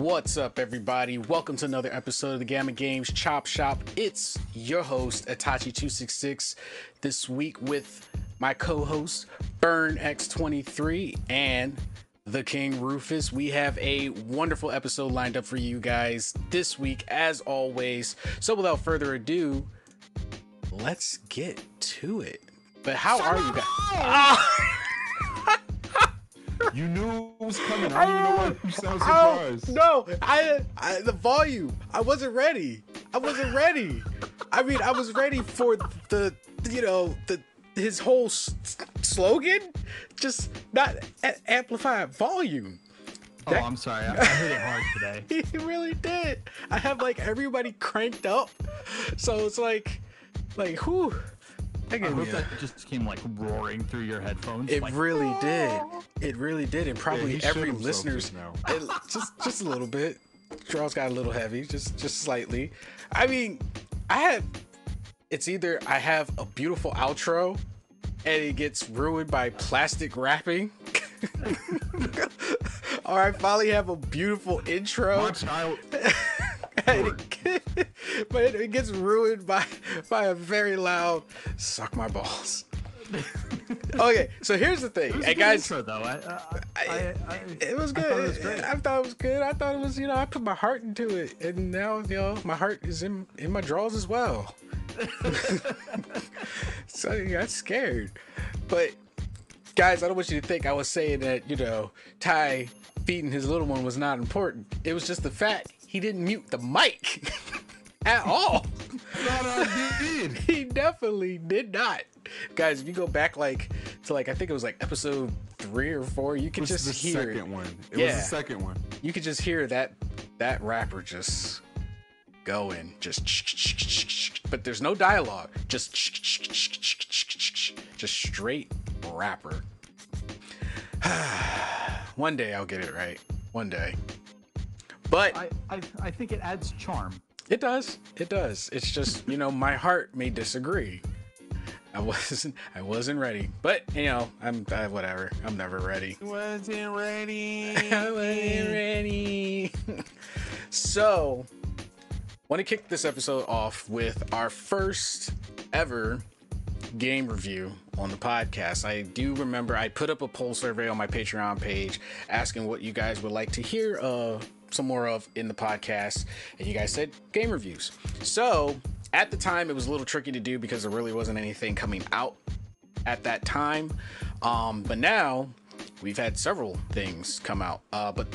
What's up, everybody? Welcome to another episode of the Gamma Games Chop Shop. It's your host, Atachi266, this week with my co host, BurnX23, and the King Rufus. We have a wonderful episode lined up for you guys this week, as always. So, without further ado, let's get to it. But, how are you guys? You knew it was coming. I don't even know why you sound surprised. no, I, I the volume. I wasn't ready. I wasn't ready. I mean, I was ready for the you know the his whole s- slogan, just not a- amplified volume. Oh, I'm sorry. I, I hit it hard today. He really did. I have like everybody cranked up, so it's like, like whew. I I can, hope that just came like roaring through your headphones. It like, really did. It really did, and probably he shit every listener's just now. it, just just a little bit. Charles got a little heavy, just just slightly. I mean, I had it's either I have a beautiful outro and it gets ruined by plastic wrapping. or I finally have a beautiful intro. My child. but it, it gets ruined by by a very loud suck my balls. okay, so here's the thing, It was a hey guys. intro, though. I, I, I, I, It was good. I thought it was great. I thought it was good. I thought it was, you know, I put my heart into it, and now, you know, my heart is in in my drawers as well. so I got scared, but guys, I don't want you to think I was saying that, you know, Ty feeding his little one was not important. It was just the fact he didn't mute the mic at all. I did. he definitely did not. Guys, if you go back like to like I think it was like episode three or four, you can just the hear second one. It Yeah. was the second one. you could just hear that that rapper just going just but there's no dialogue just just straight rapper one day i'll get it right one day but I, I, I think it adds charm. it does it does it's just you know my heart may disagree i wasn't i wasn't ready but you know i'm uh, whatever i'm never ready I Wasn't ready. I wasn't ready. so, want to kick this episode off with our first ever game review on the podcast. I do remember I put up a poll survey on my Patreon page asking what you guys would like to hear uh, some more of in the podcast, and you guys said game reviews. So, at the time, it was a little tricky to do because there really wasn't anything coming out at that time. Um, but now we've had several things come out. Uh, but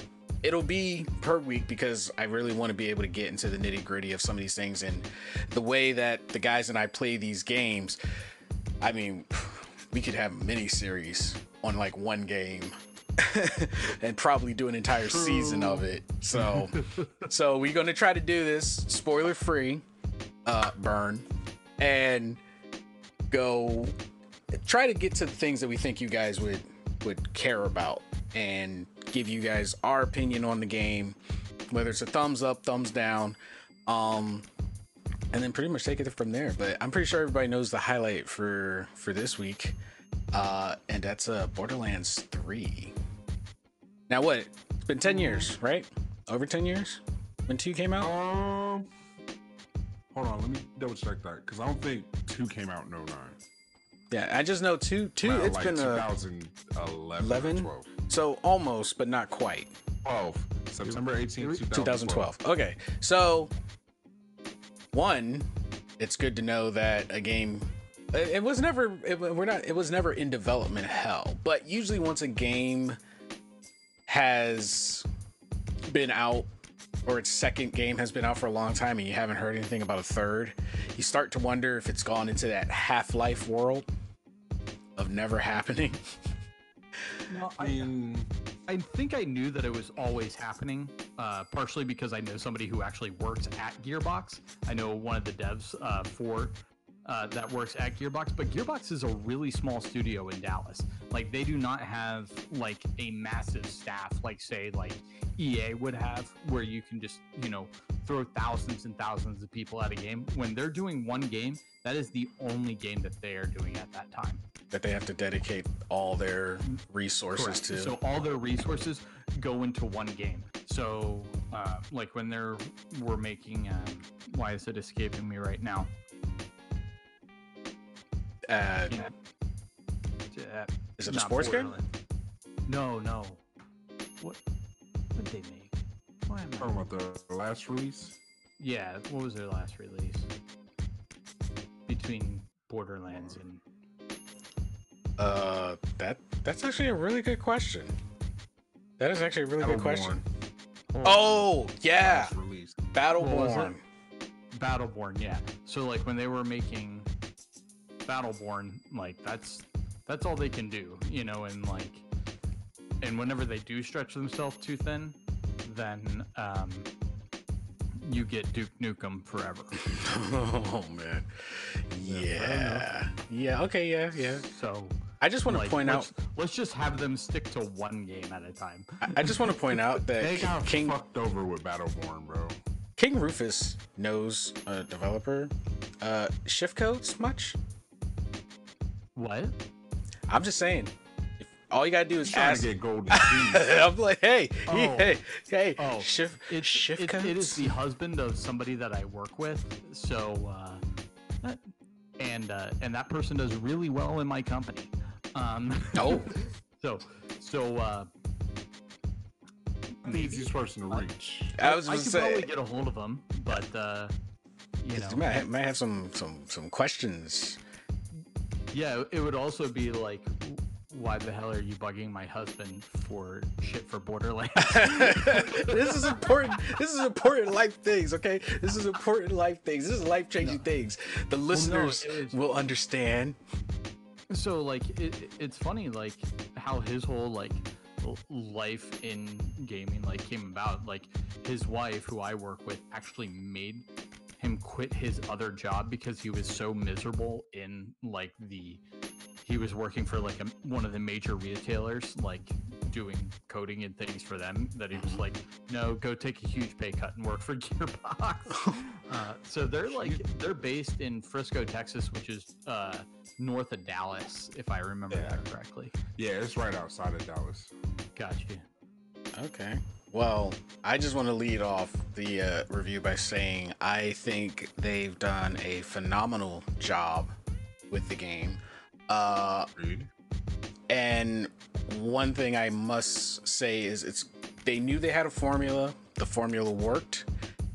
it'll be per week because I really want to be able to get into the nitty gritty of some of these things and the way that the guys and I play these games. I mean, we could have mini series on like one game. and probably do an entire season of it. So, so we're gonna try to do this spoiler free, uh, burn, and go try to get to the things that we think you guys would would care about and give you guys our opinion on the game whether it's a thumbs up thumbs down um and then pretty much take it from there but i'm pretty sure everybody knows the highlight for for this week uh and that's uh borderlands 3 now what it's been 10 years right over 10 years when 2 came out Um, hold on, let me double check that because I don't think two came out in 09. Yeah, I just know two two. Around, It's like been a 2011, 11? 12. so almost, but not quite. 12. September 18th, 2012. Okay, so one, it's good to know that a game. It it was never. It, we're not. It was never in development hell. But usually, once a game has been out, or its second game has been out for a long time, and you haven't heard anything about a third, you start to wonder if it's gone into that Half Life world of never happening. No, I I, mean, I think I knew that it was always happening, uh, partially because I know somebody who actually works at Gearbox. I know one of the devs uh, for uh, that works at Gearbox, but Gearbox is a really small studio in Dallas. Like they do not have like a massive staff, like say like EA would have, where you can just you know throw thousands and thousands of people at a game. When they're doing one game, that is the only game that they are doing at that time. that they have to dedicate all their resources Correct. to. So all their resources go into one game. So uh, like when they're we're making um, why is it escaping me right now? uh, uh, Is it a sports game? No, no. What? What did they make? Why am I? talking about the last release. Yeah, what was their last release? Between Borderlands and Uh, that that's actually a really good question. That is actually a really good question. Oh yeah, last release. What was Battleborn. Battleborn, yeah. So like when they were making Battleborn, like that's that's all they can do, you know, and like and whenever they do stretch themselves too thin, then um you get Duke Nukem forever. oh man, yeah, yeah. Okay, yeah, yeah. So I just want to like, point out. let's, let's just have them stick to one game at a time. I- I just want to point out They that got King fucked over with Battleborn, bro. King Rufus knows a developer. Uh, shift codes much? What? I'm just saying. If all you gotta do is Trying ask. to get golden. I'm like, hey, Oh. hey, hey, Oh, shift, It's, shift it, it is the husband of somebody that I work with. So, uh, and uh, and that person does really well in my company. Um, Oh. so so uh, the easiest person to reach. I was I gonna could say. probably get a hold of him, but uh, you know, might have, might have some some some questions. Yeah, it would also be like, why the hell are you bugging my husband for shit for Borderlands? this is important. This is important life things, okay? This is important life things. This is life changing things. The listeners it is- will understand. so like it- it's funny like how his whole like life in gaming like came about like his wife who i work with actually made him quit his other job because he was so miserable in like the he was working for like a, one of the major retailers like doing coding and things for them that he was like no go take a huge pay cut and work for gearbox uh, so they're like they're based in frisco texas which is uh, north of dallas if i remember Yeah. that correctly Yeah, it's right outside of Dallas. got you Okay. Well, I just want to lead off the uh, review by saying I think they've done a phenomenal job with the game. Uh, and one thing I must say is it's they knew they had a formula. The formula worked,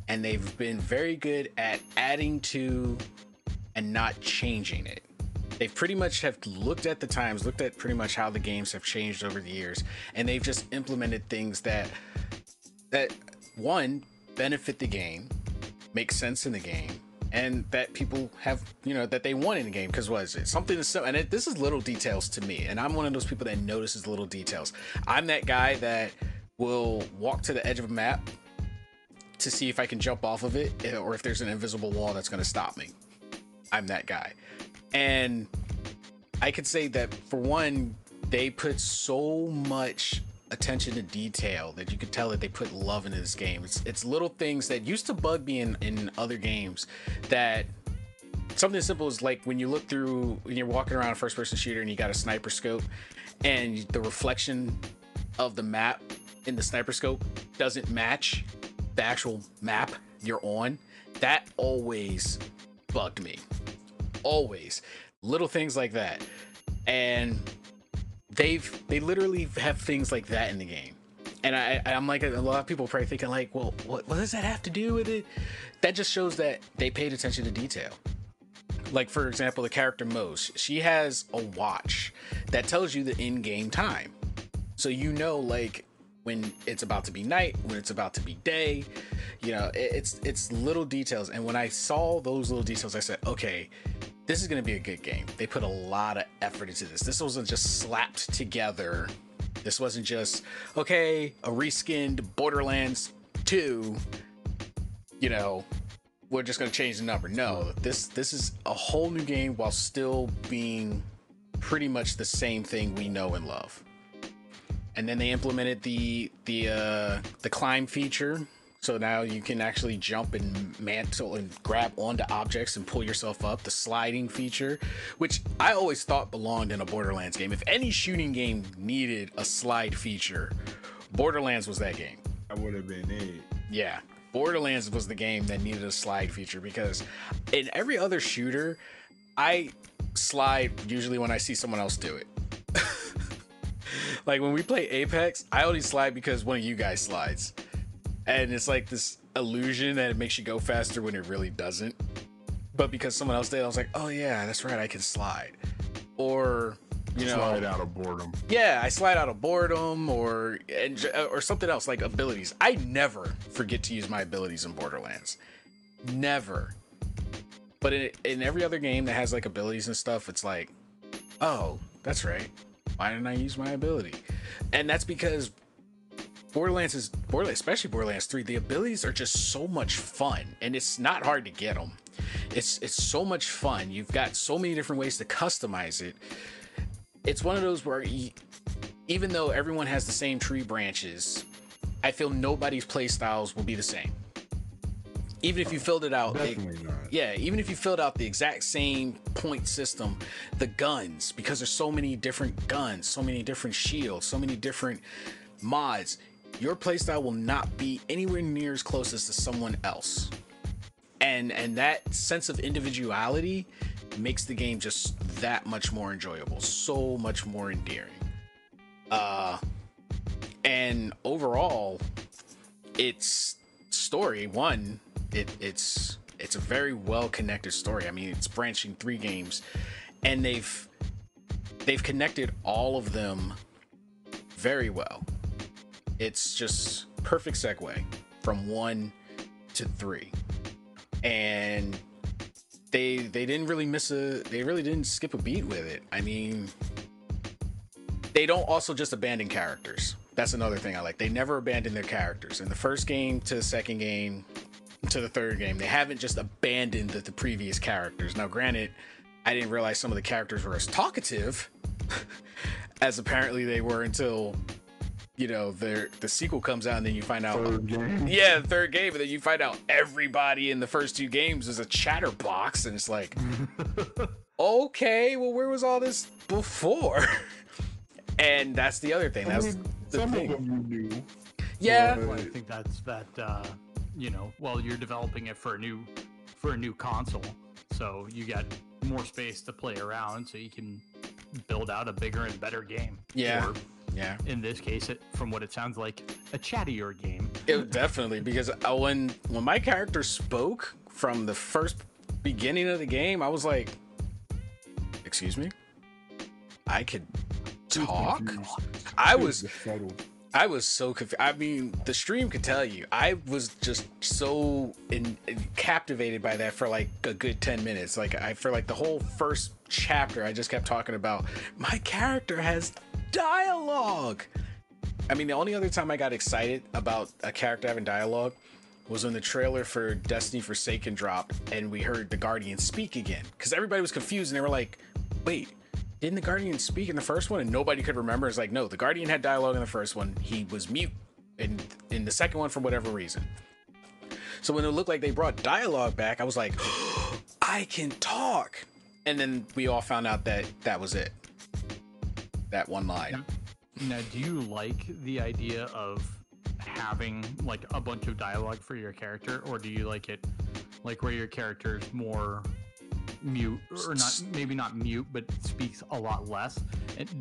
and they've been very good at adding to and not changing it. They pretty much have looked at the times, looked at pretty much how the games have changed over the years, and they've just implemented things that that one benefit the game, make sense in the game, and that people have you know that they want in the game. Because what is it? Something is so, and it, this is little details to me, and I'm one of those people that notices little details. I'm that guy that will walk to the edge of a map to see if I can jump off of it, eh, or if there's an invisible wall that's going to stop me. I'm that guy. And I could say that for one, they put so much attention to detail that you could tell that they put love into this game. It's it's little things that used to bug me in, in other games that something as simple as like when you look through when you're walking around a first person shooter and you got a sniper scope and the reflection of the map in the sniper scope doesn't match the actual map you're on. That always bugged me always little things like that. And they've they literally have things like that in the game. And I, I'm like a lot of people probably thinking like, well, what, what does that have to do with it? That just shows that they paid attention to detail. Like for example, the character Moze, she has a watch that tells you the in-game time, so you know like when it's about to be night, when it's about to be day. You know, it, it's it's little details. And when I saw those little details, I said, okay, this is going to be a good game. They put a lot of effort into this. This wasn't just slapped together. This wasn't just okay, a reskinned Borderlands 2. You know, we're just going to change the number. No, this this is a whole new game while still being pretty much the same thing we know and love. And then they implemented the the uh, the climb feature, so now you can actually jump and mantle and grab onto objects and pull yourself up. The sliding feature, which I always thought belonged in a Borderlands game. If any shooting game needed a slide feature, Borderlands was that game. That would have been it. Yeah. Borderlands was the game that needed a slide feature because in every other shooter, I slide usually when I see someone else do it. like when we play Apex, I only slide because one of you guys slides. And it's like this illusion that it makes you go faster when it really doesn't. But because someone else did, I was like, oh yeah, that's right, I can slide. Or you know, Slide out of boredom. yeah, I slide out of boredom or and, uh, or something else like abilities. I never forget to use my abilities in Borderlands. Never. But in, in every other game that has like abilities and stuff, it's like, oh, that's right. Why didn't I use my ability? And that's because Borderlands is Borderlands, especially Borderlands 3, the abilities are just so much fun and it's not hard to get them. It's it's so much fun. You've got so many different ways to customize it. It's one of those where you, even though everyone has the same tree branches, I feel nobody's play styles will be the same. Even if you filled it out, Definitely not. yeah, even if you filled out the exact same point system, the guns, because there's so many different guns, so many different shields, so many different mods, your playstyle will not be anywhere near as close as to someone else. And and that sense of individuality makes the game just that much more enjoyable, so much more endearing. Uh and overall, its story one it it's it's a very well connected story i mean it's branching three games and they've they've connected all of them very well it's just perfect segue from one to three and they they didn't really miss a they really didn't skip a beat with it i mean they don't also just abandon characters. That's another thing I like. They never abandon their characters. In the first game to the second game to the third game, they haven't just abandoned the, the previous characters. Now, granted, I didn't realize some of the characters were as talkative as apparently they were until you know their the sequel comes out and then you find out Third game. yeah the third game and then you find out everybody in the first two games is a chatterbox and it's like okay well where was all this before and that's the other thing I that's mean, the some thing of them you knew. yeah but- Well, I think that's that. Uh, you know, well, you're developing it for a new for a new console, so you got more space to play around, so you can build out a bigger and better game. Yeah. Or yeah in this case, it, from what it sounds like, a chattier game. It, definitely because uh, when when my character spoke from the first beginning of the game, I was like, "Excuse me, I could talk." I was befuddled. I was so confused. I mean, the stream could tell you. I was just so in, captivated by that for like a good 10 minutes. Like I for like the whole first chapter, I just kept talking about my character has dialogue. I mean, the only other time I got excited about a character having dialogue was when the trailer for Destiny Forsaken dropped and we heard the Guardian speak again. Because everybody was confused and they were like, wait, didn't the Guardian speak in the first one? And nobody could remember. It's like, no, the Guardian had dialogue in the first one. He was mute in in the second one for whatever reason. So when it looked like they brought dialogue back, I was like, I can talk. And then we all found out that that was it. That one line. Now, do you like the idea of having like a bunch of dialogue for your character, or do you like it like where your character's more mute or not maybe not mute but speaks a lot less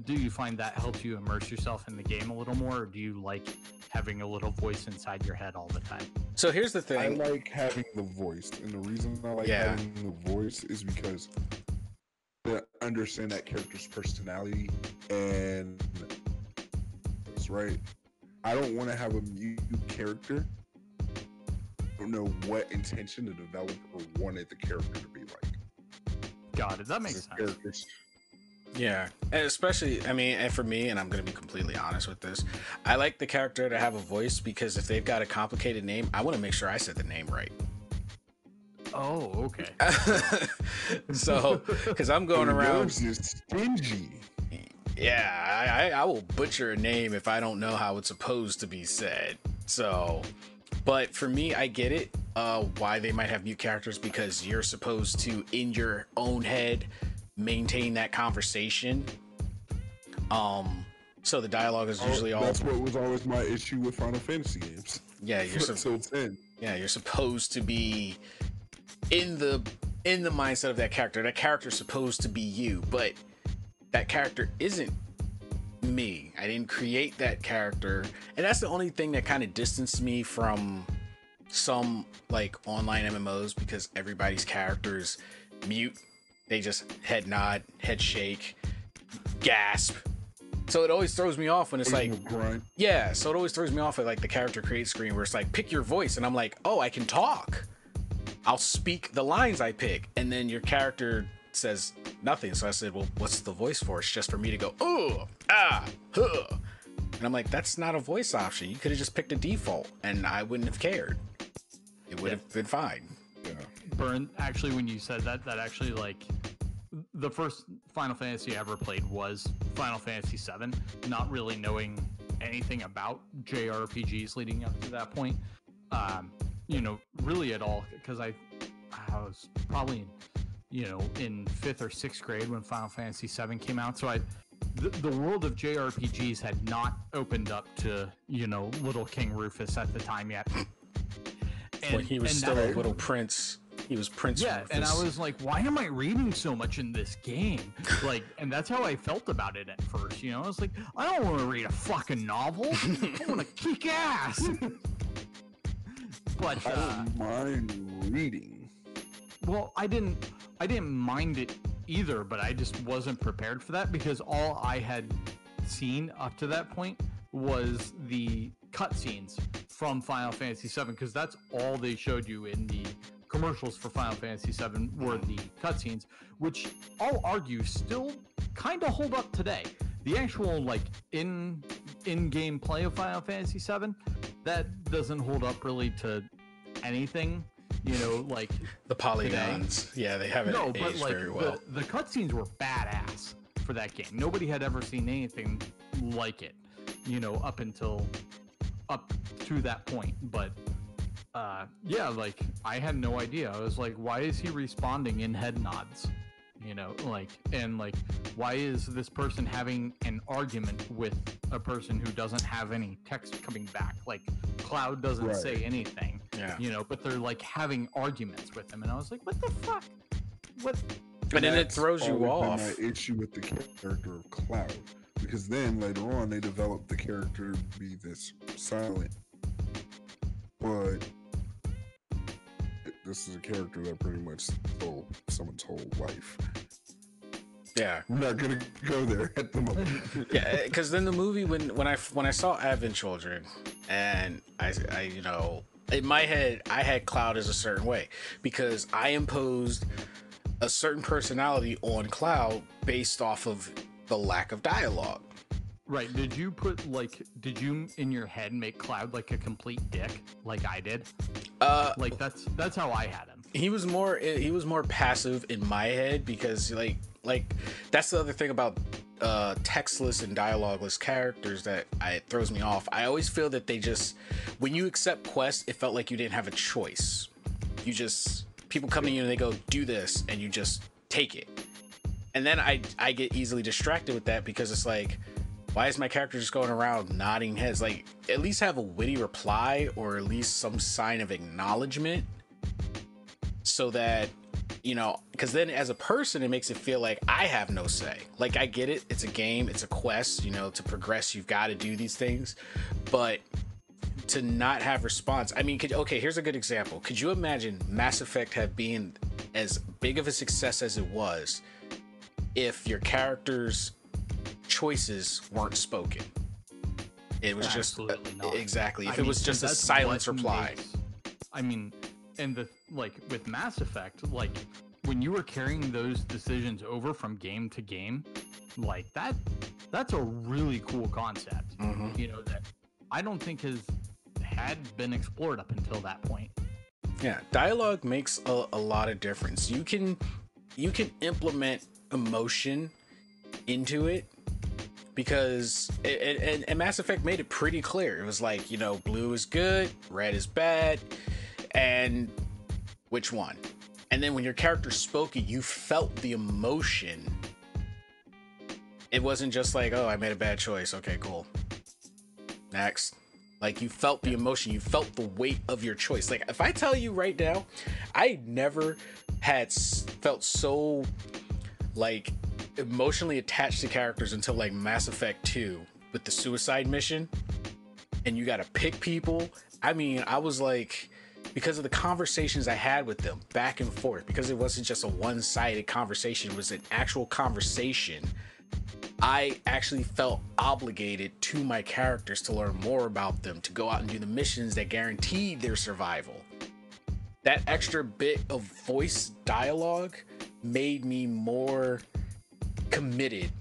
do you find that helps you immerse yourself in the game a little more or do you like having a little voice inside your head all the time So here's the thing I like having the voice, and the reason I like Yeah. having the voice is because to understand that character's personality and that's right. I don't want to have a mute character. I don't know what intention the developer wanted the character to be like. Got it that makes sense Yeah, and especially, I mean, and for me, and I'm gonna be completely honest with this, I like the character to have a voice because if they've got a complicated name, I want to make sure I said the name right. oh okay so, because I'm going around, yours stingy. yeah, I, I, I will butcher a name if I don't know how it's supposed to be said. So, but for me, I get it. Uh, why they might have new characters because you're supposed to, in your own head, maintain that conversation. Um, so the dialogue is usually all That's what was always my issue with Final Fantasy games. yeah. You're so 10. yeah you're supposed to be in the in the mindset of that character that character's supposed to be you but that character isn't me. I didn't create that character. And that's the only thing that kind of distanced me from some like online mmos because everybody's characters mute. They just head nod head shake gasp. So it always throws me off when it's like yeah, so it always throws me off at like the character create screen where it's like pick your voice, and I'm like, oh, I can talk. I'll speak the lines I pick, and then your character says nothing. So I said, well, what's the voice for? It's just for me to go, oh, ah, huh. And I'm like, that's not a voice option. You could have just picked a default, and I wouldn't have cared. It would have been fine. Yeah. burn actually when you said that that actually like the first final fantasy i ever played was final fantasy 7 not really knowing anything about jrpgs leading up to that point um you know really at all because i i was probably you know in fifth or sixth grade when final fantasy 7 came out so i the, the world of jrpgs had not opened up to you know little king rufus at the time yet when he was and still that- a little prince, he was Prince. yeah, and I was like, why am I reading so much in this game? Like, and that's how I felt about it at first. You know, I was like, I don't want to read a fucking novel. I want to kick ass. but I uh, don't mind reading. well, I didn't, I didn't mind it either. But I just wasn't prepared for that because all I had seen up to that point was the cutscenes from Final Fantasy VII because that's all they showed you in the commercials for Final Fantasy VII were the cutscenes, which I'll argue still kind of hold up today. The actual like in in game play of Final Fantasy VII that doesn't hold up really to anything. You know, like the polygons. Yeah, they haven't no, aged but like very well. the, the cutscenes were badass for that game. Nobody had ever seen anything like it, you know, up until up to that point. But uh yeah, like I had no idea. I was like, why is he responding in head nods? You know, like and like why is this person having an argument with a person who doesn't have any text coming back? Like Cloud doesn't Right. say anything Yeah. you know, but they're like having arguments with him, and I was like, what the fuck? What? And then it throws you off. been My issue with the character of Cloud, because then later on they develop the character to be this silent, but this is a character that pretty much stole someone's whole life. Yeah. We're not gonna go there at the moment. yeah because then the movie when when i when i saw advent children and I, I you know in my head i had cloud as a certain way because i imposed a certain personality on cloud based off of the lack of dialogue Right? Did you put like? Did you in your head make Cloud like a complete dick, like I did? uh Like that's that's how I had him. he was more he was more passive in my head because like like that's the other thing about uh textless and dialogueless characters that I it throws me off. I always feel that they just when you accept quests, it felt like you didn't have a choice. You just people come to you and they go do this and you just take it. And then I I get easily distracted with that because it's like why is my character just going around nodding heads? Like at least have a witty reply or at least some sign of acknowledgement so that you know, because then as a person, it makes it feel like I have no say. Like I get it, it's a game, it's a quest, you know, to progress, you've got to do these things, but to not have response. I mean, could, okay, here's a good example. Could you imagine Mass Effect have been as big of a success as it was if your character's choices weren't spoken? It was Absolutely just not. exactly. If I it mean, was just a silence reply. makes- I mean, and the like with Mass Effect, like when you were carrying those decisions over from game to game, like that, that's a really cool concept. Mhm. You know that I don't think has had been explored up until that point. Yeah, dialogue makes a, a lot of difference. You can you can implement emotion into it because it, it- and, and Mass Effect made it pretty clear. It was like you know, blue is good, red is bad, and which one? And then when your character spoke it, you felt the emotion. It wasn't just like, oh, I made a bad choice. Okay, cool. Next. Like you felt the emotion, you felt the weight of your choice. Like if I tell you right now, I never had felt so like emotionally attached to characters until like Mass Effect 2 with the suicide mission and you got to pick people. I mean, I was like because of the conversations I had with them back and forth because it wasn't just a one-sided conversation, it was an actual conversation. I actually felt obligated to my characters to learn more about them, to go out and do the missions that guaranteed their survival. That extra bit of voice dialogue made me more committed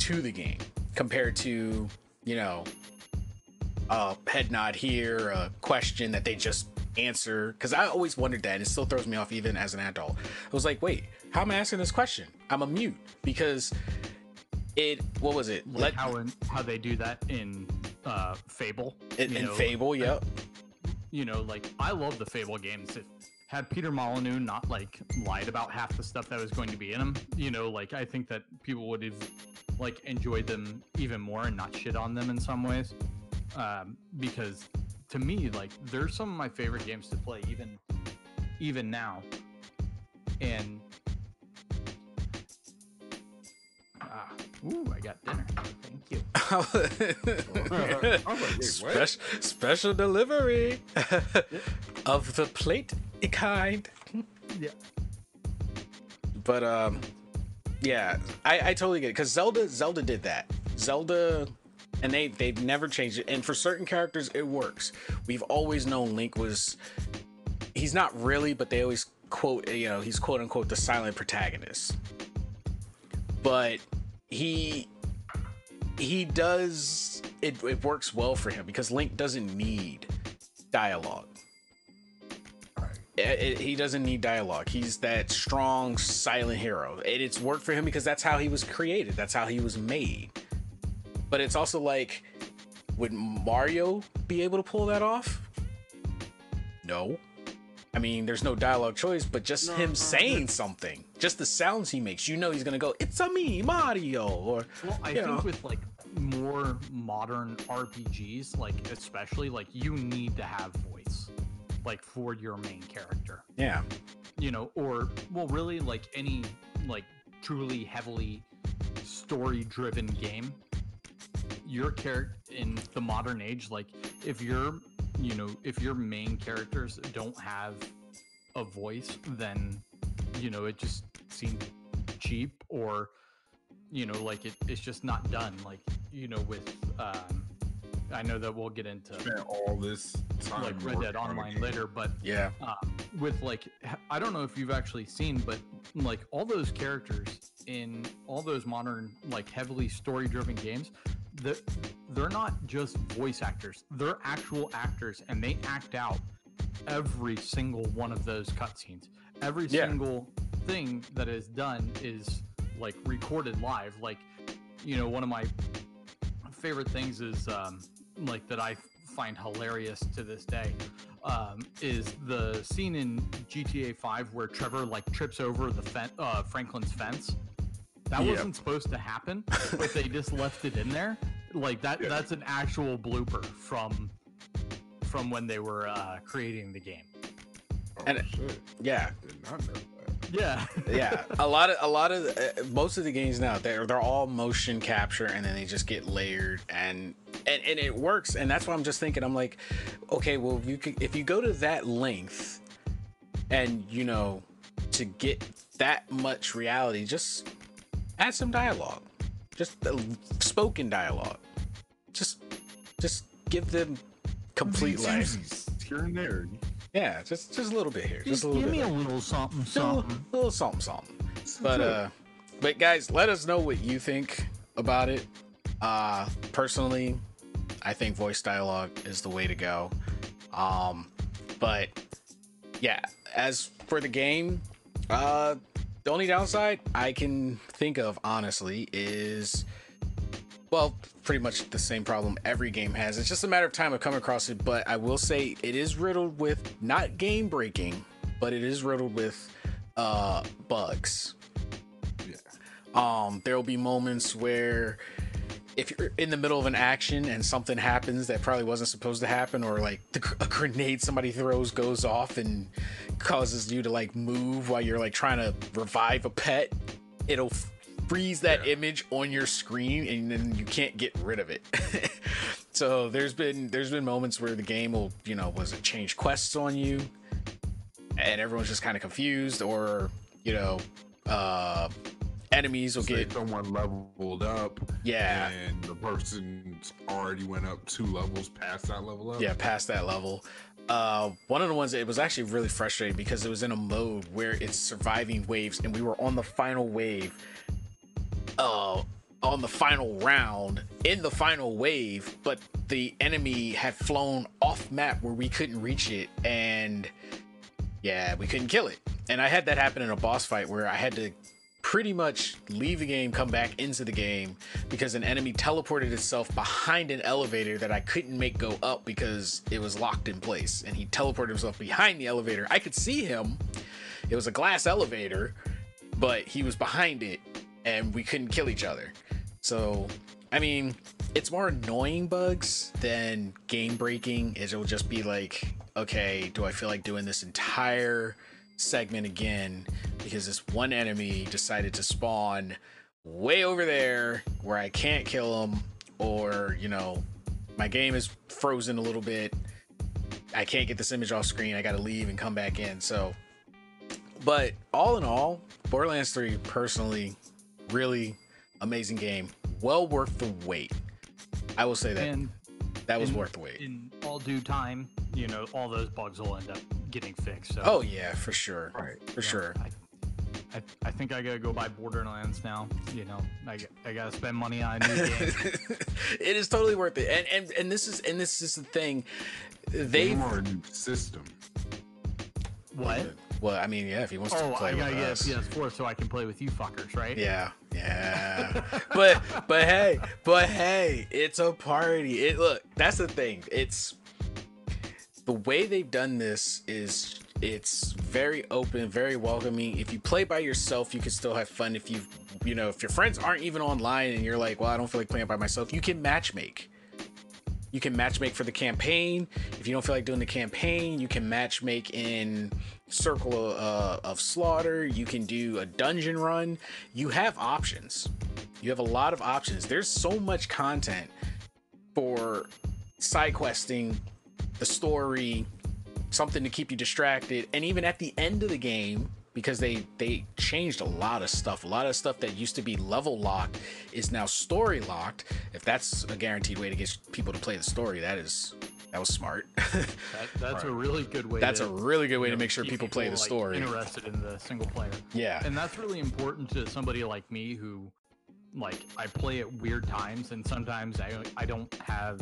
to the game compared to, you know, a head nod here, a question that they just answer. Because I always wondered that, and it still throws me off even as an adult. I was like, wait, how am I asking this question? I'm a mute because it, what was it? Like how in, how they do that in uh, Fable. in, in know, Fable, yep. you know, like I love the Fable games. If had Peter Molyneux not like lied about half the stuff that was going to be in them, you know, like I think that people would have like enjoyed them even more and not shit on them in some ways. Um, because to me, like they're some of my favorite games to play, even even now. And ah, ooh, I got dinner. Thank you. Like. Special, special delivery of the plate kind. Yeah. But um, yeah, I, I totally get it because Zelda Zelda did that. Zelda, and they they've never changed it. And for certain characters, it works. We've always known Link was. He's not really, but they always quote you know he's quote unquote the silent protagonist. But he he does it, it works well for him because Link doesn't need dialogue. It- it- he doesn't need dialogue. He's that strong, silent hero. And it's worked for him because that's how he was created. That's how he was made. But it's also like, would Mario be able to pull that off? No. I mean, there's no dialogue choice, but just him saying something, just the sounds he makes, you know he's gonna go, "It's a me, Mario," or Well, I think know. with like more modern RPGs, like especially like you need to have voice, like for your main character, yeah, you know, or well, really like any like truly heavily story-driven game. Your character in the modern age, like if your you know if your main characters don't have a voice, then you know it just seems cheap or you know like it, it's just not done like you know with um i know that we'll get into Spent all this time like red dead working on a online later but yeah, uh, with like I don't know if you've actually seen but like all those characters in all those modern like heavily story driven games that they're not just voice actors. They're actual actors and they act out every single one of those cutscenes. Every Yeah. single thing that is done is like recorded live. Like you know one of my favorite things is um like that i find hilarious to this day um, is the scene in GTA 5 where Trevor like trips over the fen- uh, Franklin's fence. That Yeah. wasn't supposed to happen, but they just left it in there. Like that Yeah. that's an actual blooper from from when they were uh, creating the game. Oh, And- shit. yeah. Did not know that. Yeah. yeah, a lot of a lot of uh, most of the games now they're they're all motion capture and then they just get layered and and and it works and that's why I'm just thinking I'm like, okay, well if you could, if you go to that length and you know to get that much reality, just add some dialogue, just spoken dialogue, just just give them complete life. Here and there. Yeah, just just a little bit here, just Just a little give bit. me a little something, Just a something. little something, something. But uh, but guys, let us know what you think about it. Uh, personally, I think voice dialogue is the way to go. Um, but yeah, as for the game, uh, the only downside I can think of honestly is well, pretty much the same problem every game has. It's just a matter of time of coming across it, but I will say it is riddled with not game breaking, but it is riddled with uh bugs. Yeah. Um there will be moments where if you're in the middle of an action and something happens that probably wasn't supposed to happen or like the, a grenade somebody throws goes off and causes you to like move while you're like trying to revive a pet it'll freeze that image on your screen and then you can't get rid of it. So there's been there's been moments where the game will you know was it change quests on you and everyone's just kind of confused or you know uh enemies will get someone leveled up. Yeah. And the person's already went up two levels past that level up. yeah past that level uh one of the ones it was actually really frustrating because it was in a mode where it's surviving waves and we were on the final wave uh on the final round in the final wave but the enemy had flown off map where we couldn't reach it and yeah we couldn't kill it and i had that happen in a boss fight where i had to pretty much leave the game, come back into the game because an enemy teleported itself behind an elevator that I couldn't make go up because it was locked in place. And he teleported himself behind the elevator. I could see him. It was a glass elevator, but he was behind it and we couldn't kill each other. So, I mean, it's more annoying bugs than game breaking. It'll just be like, okay, do I feel like doing this entire segment again because this one enemy decided to spawn way over there where I can't kill him, or you know, my game is frozen a little bit. I can't get this image off screen. I got to leave and come back in. So, but all in all, Borderlands 3 personally, really amazing game. Well worth the wait. I will say that And that was in- worth the wait. in all due time, you know, all those bugs will end up getting fixed. So Oh yeah, for sure. Right. For yeah, sure. I, I, I think I gotta go buy Borderlands now. You know, I, I gotta spend money on a new game. it is totally worth it. And and and this is and this is the thing. They Game or a new system. what? well, I mean, yeah, if he wants to Oh, play I gotta with get a. PS4 so I can play with you fuckers, right? Yeah, yeah. but but hey, but hey, it's a party. It look, that's the thing. It's the way they've done this is it's very open, very welcoming. If you play by yourself, you can still have fun. If you you know, if your friends aren't even online and you're like, well, I don't feel like playing by myself, you can matchmake. You can matchmake for the campaign. If you don't feel like doing the campaign, you can matchmake in Circle uh, of Slaughter. You can do a dungeon run. You have options. You have a lot of options. There's so much content for side questing, the story, something to keep you distracted, and even at the end of the game, because they they changed a lot of stuff. A lot of stuff that used to be level locked is now story locked. If that's a guaranteed way to get people to play the story, that is that was smart. That, that's a really good way. that's to, a really good way you to know, make sure keep people play the like, story. Interested in the single player. Yeah. and that's really important to somebody like me who, like, I play at weird times, and sometimes I I don't have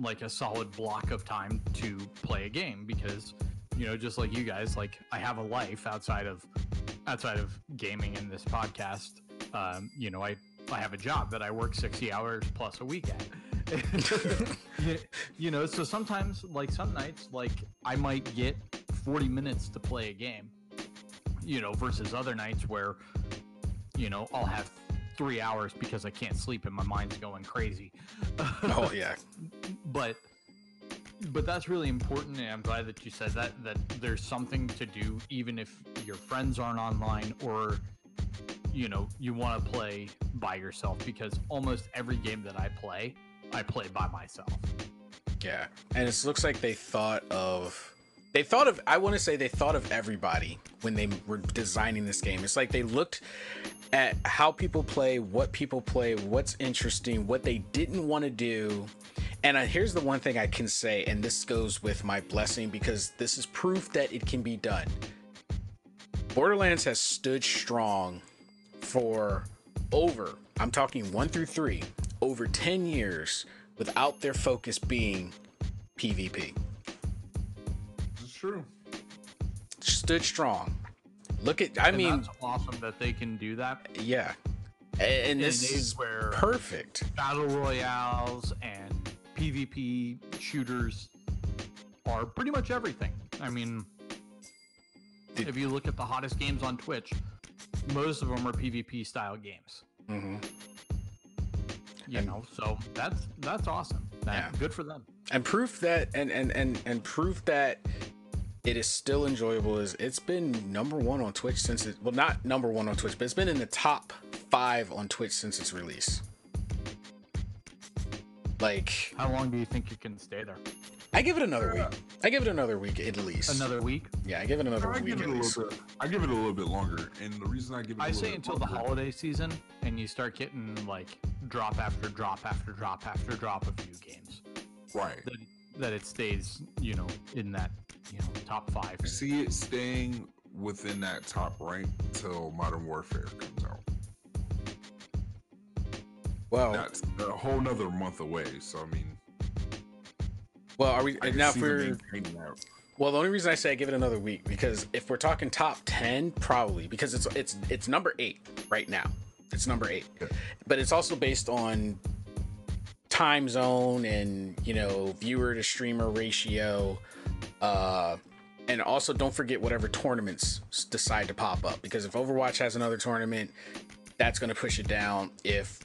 like a solid block of time to play a game because you know just like you guys like i have a life outside of outside of gaming and this podcast. Um, you know i i have a job that i work 60 hours plus a week at. You, know so sometimes like some nights like i might get 40 minutes to play a game you know versus other nights where you know i'll have three hours because i can't sleep and my mind's going crazy oh yeah. but but that's really important and i'm glad that you said that that there's something to do even if your friends aren't online or you know you want to play by yourself because almost every game that i play i play by myself Yeah, and it looks like they thought of they thought of I want to say they thought of everybody when they were designing this game. It's like they looked at how people play, what people play, what's interesting, what they didn't want to do. And uh, here's the one thing I can say, and this goes with my blessing because this is proof that it can be done. Borderlands has stood strong for over, I'm talking one through three, over 10 years without their focus being PvP. It's true. Stood strong. Look at, I And mean, that's awesome that they can do that yeah. A- And this is where perfect. battle royales and PvP shooters are pretty much everything. I mean, Did- if you look at the hottest games on Twitch, most of them are PvP style games. hmm You And- know, so that's that's awesome. That, Yeah. Good for them. And proof that, and, and, and, and proof that it is still enjoyable is it's been number one on Twitch since it, well, not number one on Twitch, but it's been in the top five on Twitch since its release. Like, How long do you think you can stay there? I give it another week. I give it another week at least. Another week? Yeah, I give it another I week give it at a least. little bit. I give it a little bit longer, and the reason I give it, a I little say bit until the holiday season, and you start getting like drop after drop after drop after drop of new games. Right. That that it stays, you know, in that you know top five. I see it staying within that top rank till Modern Warfare comes out. Well, That's a whole nother month away. So I mean, well, are we I now? for? see them we're maintaining that. Well, the only reason I say I give it another week because if we're talking top ten, probably because it's it's it's number eight right now. It's number eight, Okay. but it's also based on time zone and you know viewer to streamer ratio. Uh, and also don't forget whatever tournaments decide to pop up because if Overwatch has another tournament, that's going to push it down. If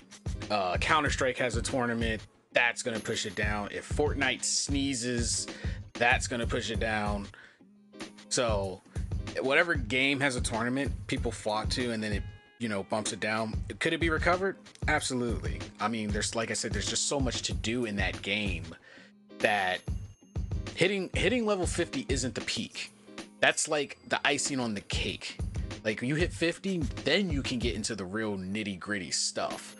uh, Counter Strike has a tournament, that's going to push it down. If Fortnite sneezes, that's going to push it down. So, whatever game has a tournament, people flock to, and then it, you know, bumps it down. Could it be recovered? Absolutely. I mean, there's, like I said, there's just so much to do in that game that hitting hitting level 50 isn't the peak. That's like the icing on the cake. Like you hit 50, then you can get into the real nitty gritty stuff.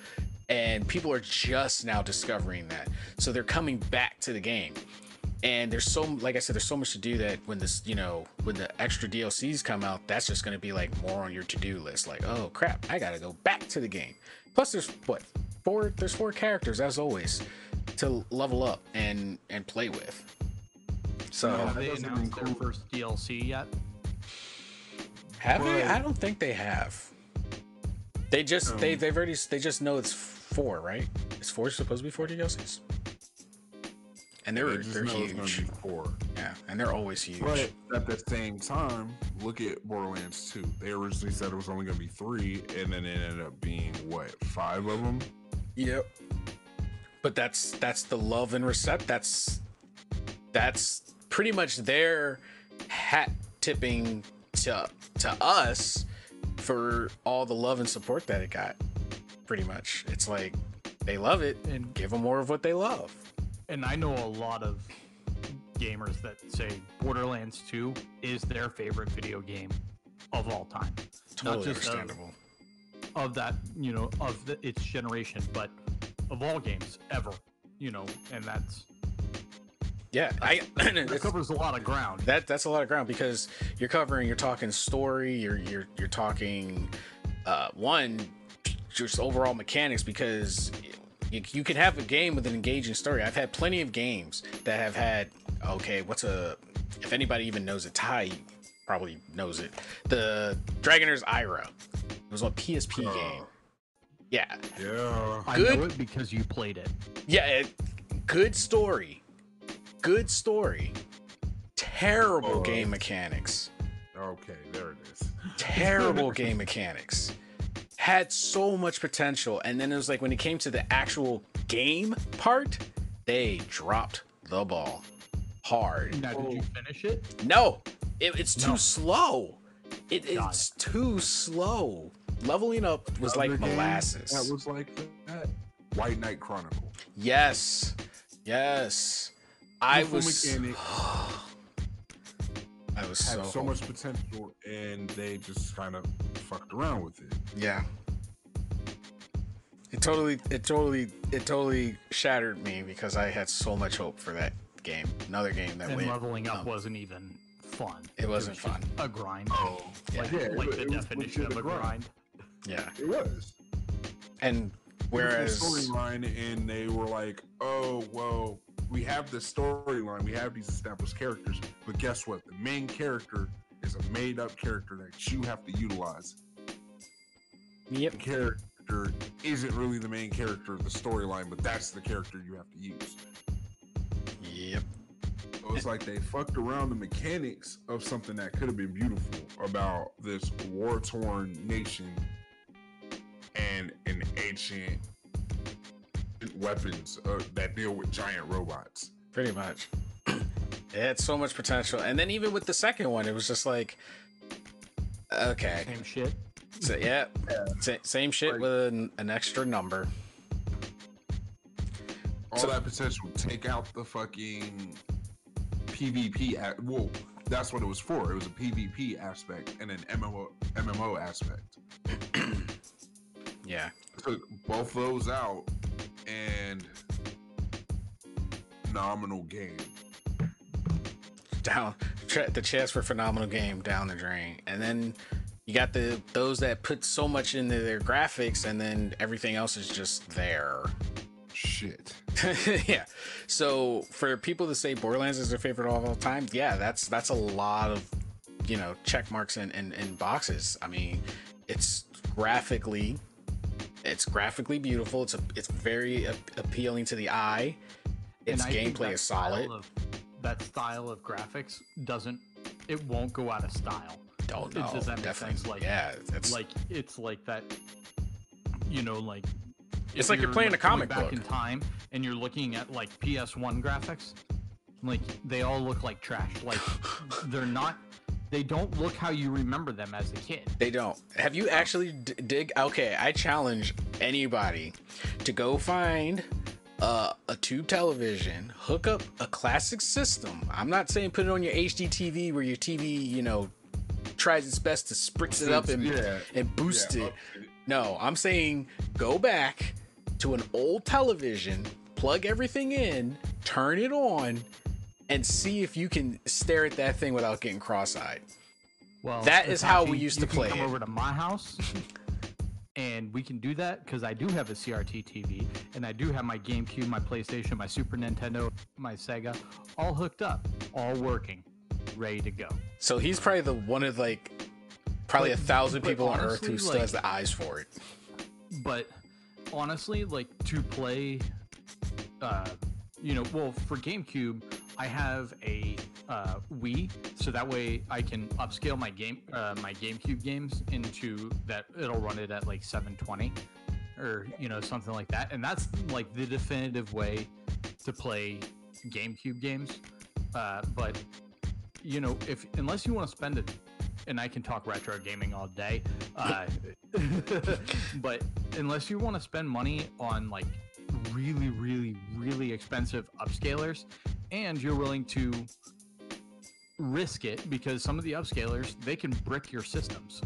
And people are just now discovering that. So they're coming back to the game. And there's so, like I said, there's so much to do that when this, you know, when the extra DLCs come out, that's just going to be like more on your to do list. Like, oh crap, I got to go back to the game. Plus, there's what four? There's four characters as always to level up and and play with. So Yeah. Have they doesn't announced their first DLC yet? have they? I don't think they have. They just they Um, they've already they just know it's four, right? It's four supposed to be four DLCs, and they're They they're know it's gonna huge. be four. Yeah, and they're always huge. But at the same time, look at Borderlands 2. They originally said it was only going to be three, and then it ended up being what five of them. Yep. But that's that's the love and recept. That's that's pretty much their hat tipping to to us for all the love and support that it got. Pretty much, it's like they love it and And- give them more of what they love. And I know a lot of gamers that say Borderlands 2 is their favorite video game of all time. Totally just of- understandable. Of that, you know, of the, its generation, but of all games ever, you know, and that's Yeah, I that covers a lot of ground. that that's a lot of ground because you're covering you're talking story you're you're you're talking uh one just overall mechanics because you, you can have a game with an engaging story i've had plenty of games that have had okay what's a if anybody even knows it ty probably knows it the Dragoneer's Aria it was a psp Uh, game yeah Yeah. I good- know it because you played it. yeah it, good story good story terrible Oh. game mechanics Okay, there it is. terrible game mechanics. Had so much potential, and then it was like when it came to the actual game part, they dropped the ball. hard. Now, did you finish it? No, it, it's too No. slow. It, it's too slow. Leveling up was like molasses. That was like that. White Knight Chronicle. yes, yes. I Beautiful was. mechanic. I was Had so, so much potential, and they just kind of fucked around with it. Yeah. It totally, it totally, it totally shattered me because I had so much hope for that game. Another game that And went. leveling up um, wasn't even fun. It wasn't was fun. A grind. Oh, like yeah, like it- the it definition of a a grind. grind. Yeah, It was. and whereas storyline, and they were like, "Oh, well, we have the storyline, we have these established characters, but guess what? The main character is a made-up character that you have to utilize. yep, The character isn't really the main character of the storyline, but that's the character you have to use." yep, So it's like they fucked around the mechanics of something that could have been beautiful about this war-torn nation and an ancient weapons uh, that deal with giant robots. pretty much. it had so much potential, and then even with the second one, it was just like, okay, Same shit. so, yeah, sa- same shit Like- with an, an extra number. All So- that potential. Take out the fucking PvP. At, well, that's what it was for. It was a PvP aspect and an MMO MMO aspect. Yeah, took both those out and phenomenal game. down the chance for phenomenal game down the drain, and then you got the those that put so much into their graphics, and then everything else is just there. Shit. yeah. So for people to say Borderlands is their favorite of all time, yeah, that's that's a lot of you know check marks and, and, and boxes. I mean, it's graphically, it's graphically beautiful. It's a, it's very a- appealing to the eye. Its And I think gameplay is solid. of- that style of graphics doesn't. It won't go out of style. Don't It- know. does that make definitely. sense? Like- yeah, it's like it's like that you know like It's like you're playing a going comic back book. in time and you're looking at like ps1 graphics like they all look like trash like they're not they don't look how you remember them as a kid They don't. Have you actually d- dig? Okay, I challenge anybody to go find uh, a tube television, hook up a classic system. I'm not saying put it on your HD TV where your TV, you know, tries its best to spritz it up and Yeah. and boost Yeah, it. No, I'm saying go back to an old television, plug everything in, turn it on, and see if you can stare at that thing without getting cross-eyed. well That is how we used to play come it. over to my house and we can do that because i do have a crt tv and i do have my gamecube my playstation my super nintendo my sega all hooked up all working ready to go So he's probably the one of like probably But- a thousand people on Earth who still like- has the eyes for it. but honestly like to play uh you know well for gamecube i have a uh wii so that way i can upscale my game uh my gamecube games into that it'll run it at like 720 or you know something like that. And that's like the definitive way to play gamecube games. Uh but you know if unless you want to spend it and i can talk retro gaming all day uh but unless you want to spend money on like really really really expensive upscalers and you're willing to risk it because some of the upscalers they can brick your systems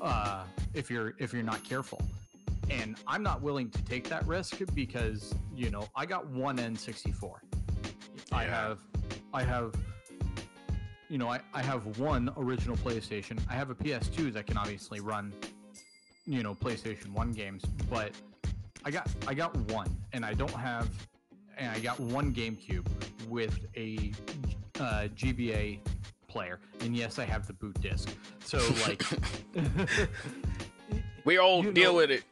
uh, if you're if you're not careful. And i'm not willing to take that risk because you know i got one n64 i have i have you know I, I have one original playstation. I have a ps2 that can obviously run you know playstation 1 games but i got i got one and i don't have and i got one gamecube with a uh, gba player. And yes i have the boot disc. So like We all deal know- with it.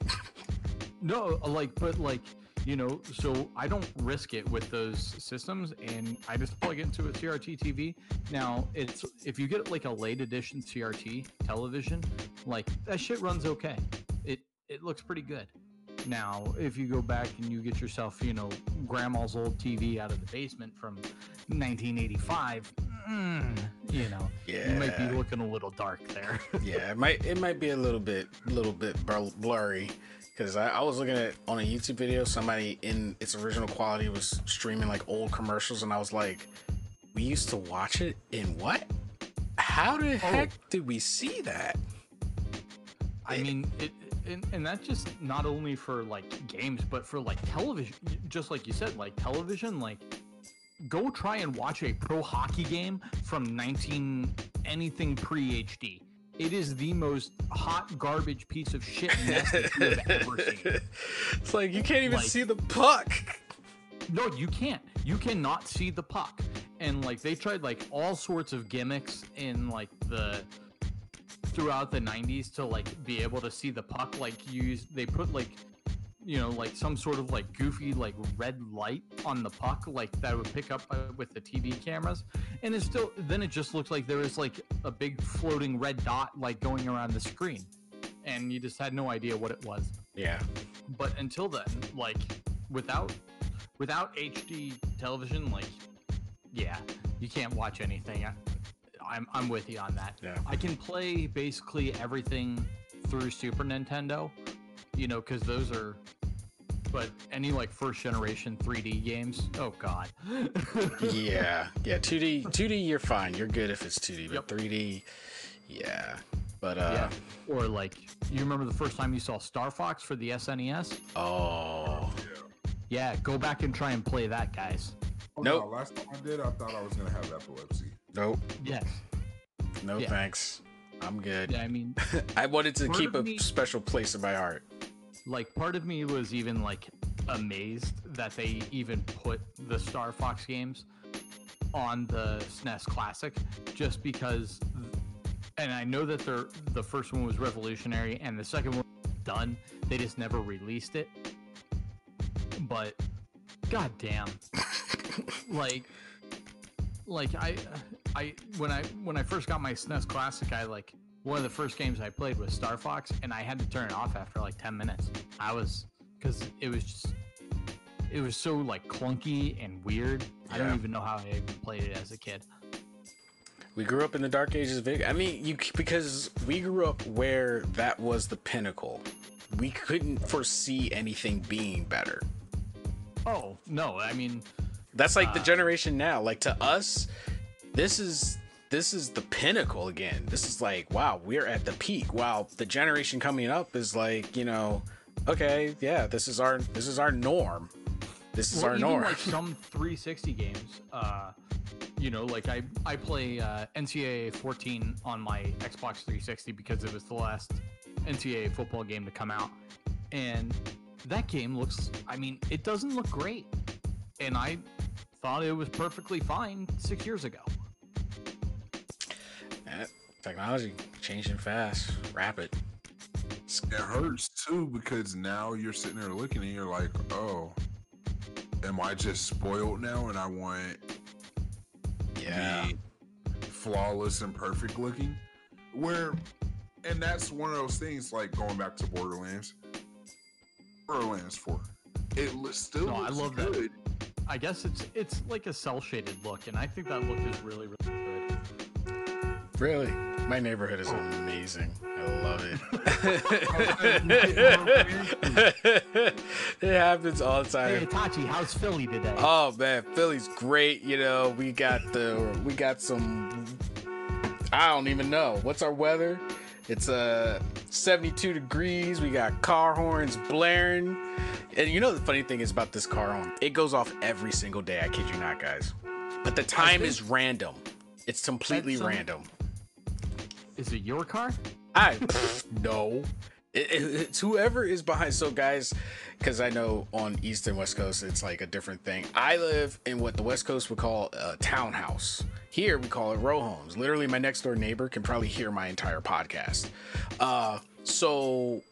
no like but like you know so i don't risk it with those systems and i just plug it into a crt tv now it's if you get like a late edition crt television like that shit runs okay. It it looks pretty good Now, if you go back and you get yourself, you know, grandma's old TV out of the basement from 1985, mm, you know, yeah. you might be looking a little dark there. yeah, it might it might be a little bit little bit blurry because I, I was looking at on a YouTube video somebody in its original quality was streaming like old commercials and I was like, we used to watch it in what? How the heck did we see that? I mean, it, and, and that's just not only for like games, but for like television. Just like you said, like television, like go try and watch a pro hockey game from 19 anything pre HD. It is the most hot garbage piece of shit mess that you have ever seen. It's like you can't even Like- see the puck. No, you can't. You cannot see the puck. And like they tried like all sorts of gimmicks in like the throughout the 90s to like be able to see the puck like use they put like you know like some sort of like goofy like red light on the puck like that would pick up uh, with the TV cameras. And it still then it just looked like there was like a big floating red dot like going around the screen. And you just had no idea what it was. Yeah. but until then like without without hd television like yeah you can't watch anything i'm i'm with you on that Yeah. i can play basically everything through super nintendo you know because those are but any like first generation 3d games oh god yeah, yeah. 2D, 2D, you're fine. You're good if it's 2D, but Yep. 3D, yeah. But uh, yeah or like you remember the first time you saw star fox for the snes oh, yeah go back and try and play that guys Oh, Nope. no, last time I did, I thought I was gonna have epilepsy. Nope, yes no Yeah. thanks. I'm good. yeah i mean I wanted to keep a me- special place in my heart. like part of me was even like amazed that they even put the Star Fox games on the SNES Classic just because and I know that the the first one was revolutionary and the second one done they just never released it but god damn like like I I when I when I first got my SNES Classic I like one of the first games I played was Star Fox and I had to turn it off after like 10 minutes. I was cuz it was just it was so like clunky and weird. I don't even know how I even played it as a kid. We grew up in the dark ages of video. I mean, you because we grew up where that was the pinnacle. We couldn't foresee anything being better. Oh, no. I mean, That's like the Uh, generation now. Like to us, this is this is the pinnacle again. This is like, wow, we're at the peak. Wow, the generation coming up is like, you know, okay, yeah, this is our this is our norm. This is well, our even norm. like some 360 games, uh, you know, like I I play uh, NCAA 14 on my Xbox 360 because it was the last NCAA football game to come out, and that game looks. I mean, it doesn't look great, and I thought it was perfectly fine six years ago. Eh, technology changing fast, rapid. It hurts too because now you're sitting there looking and you're like, oh, am I just spoiled now and I want Yeah. the flawless and perfect looking? Where, and that's one of those things like going back to Borderlands. Borderlands 4. It li- still No, I looks love that. I guess it's it's like a cel shaded look, and I think that look is really really good. Really? My neighborhood is amazing. I love it. it happens all the time. Hey. Itachi, how's Philly today? Oh man, Philly's great. You know, we got the we got some. I don't even know what's our weather. It's uh 72 degrees. We got car horns blaring, and you know the funny thing is about this car horn, it goes off every single day. I kid you not, guys. But the time is random. It's completely That's, um, random. Is it your car? I no. It, it- it's whoever is behind. So, guys, because I know on East and West Coast it's like a different thing. I live in what the West Coast would call a townhouse. Here we call it row homes. Literally, my next door neighbor can probably hear my entire podcast. Uh, so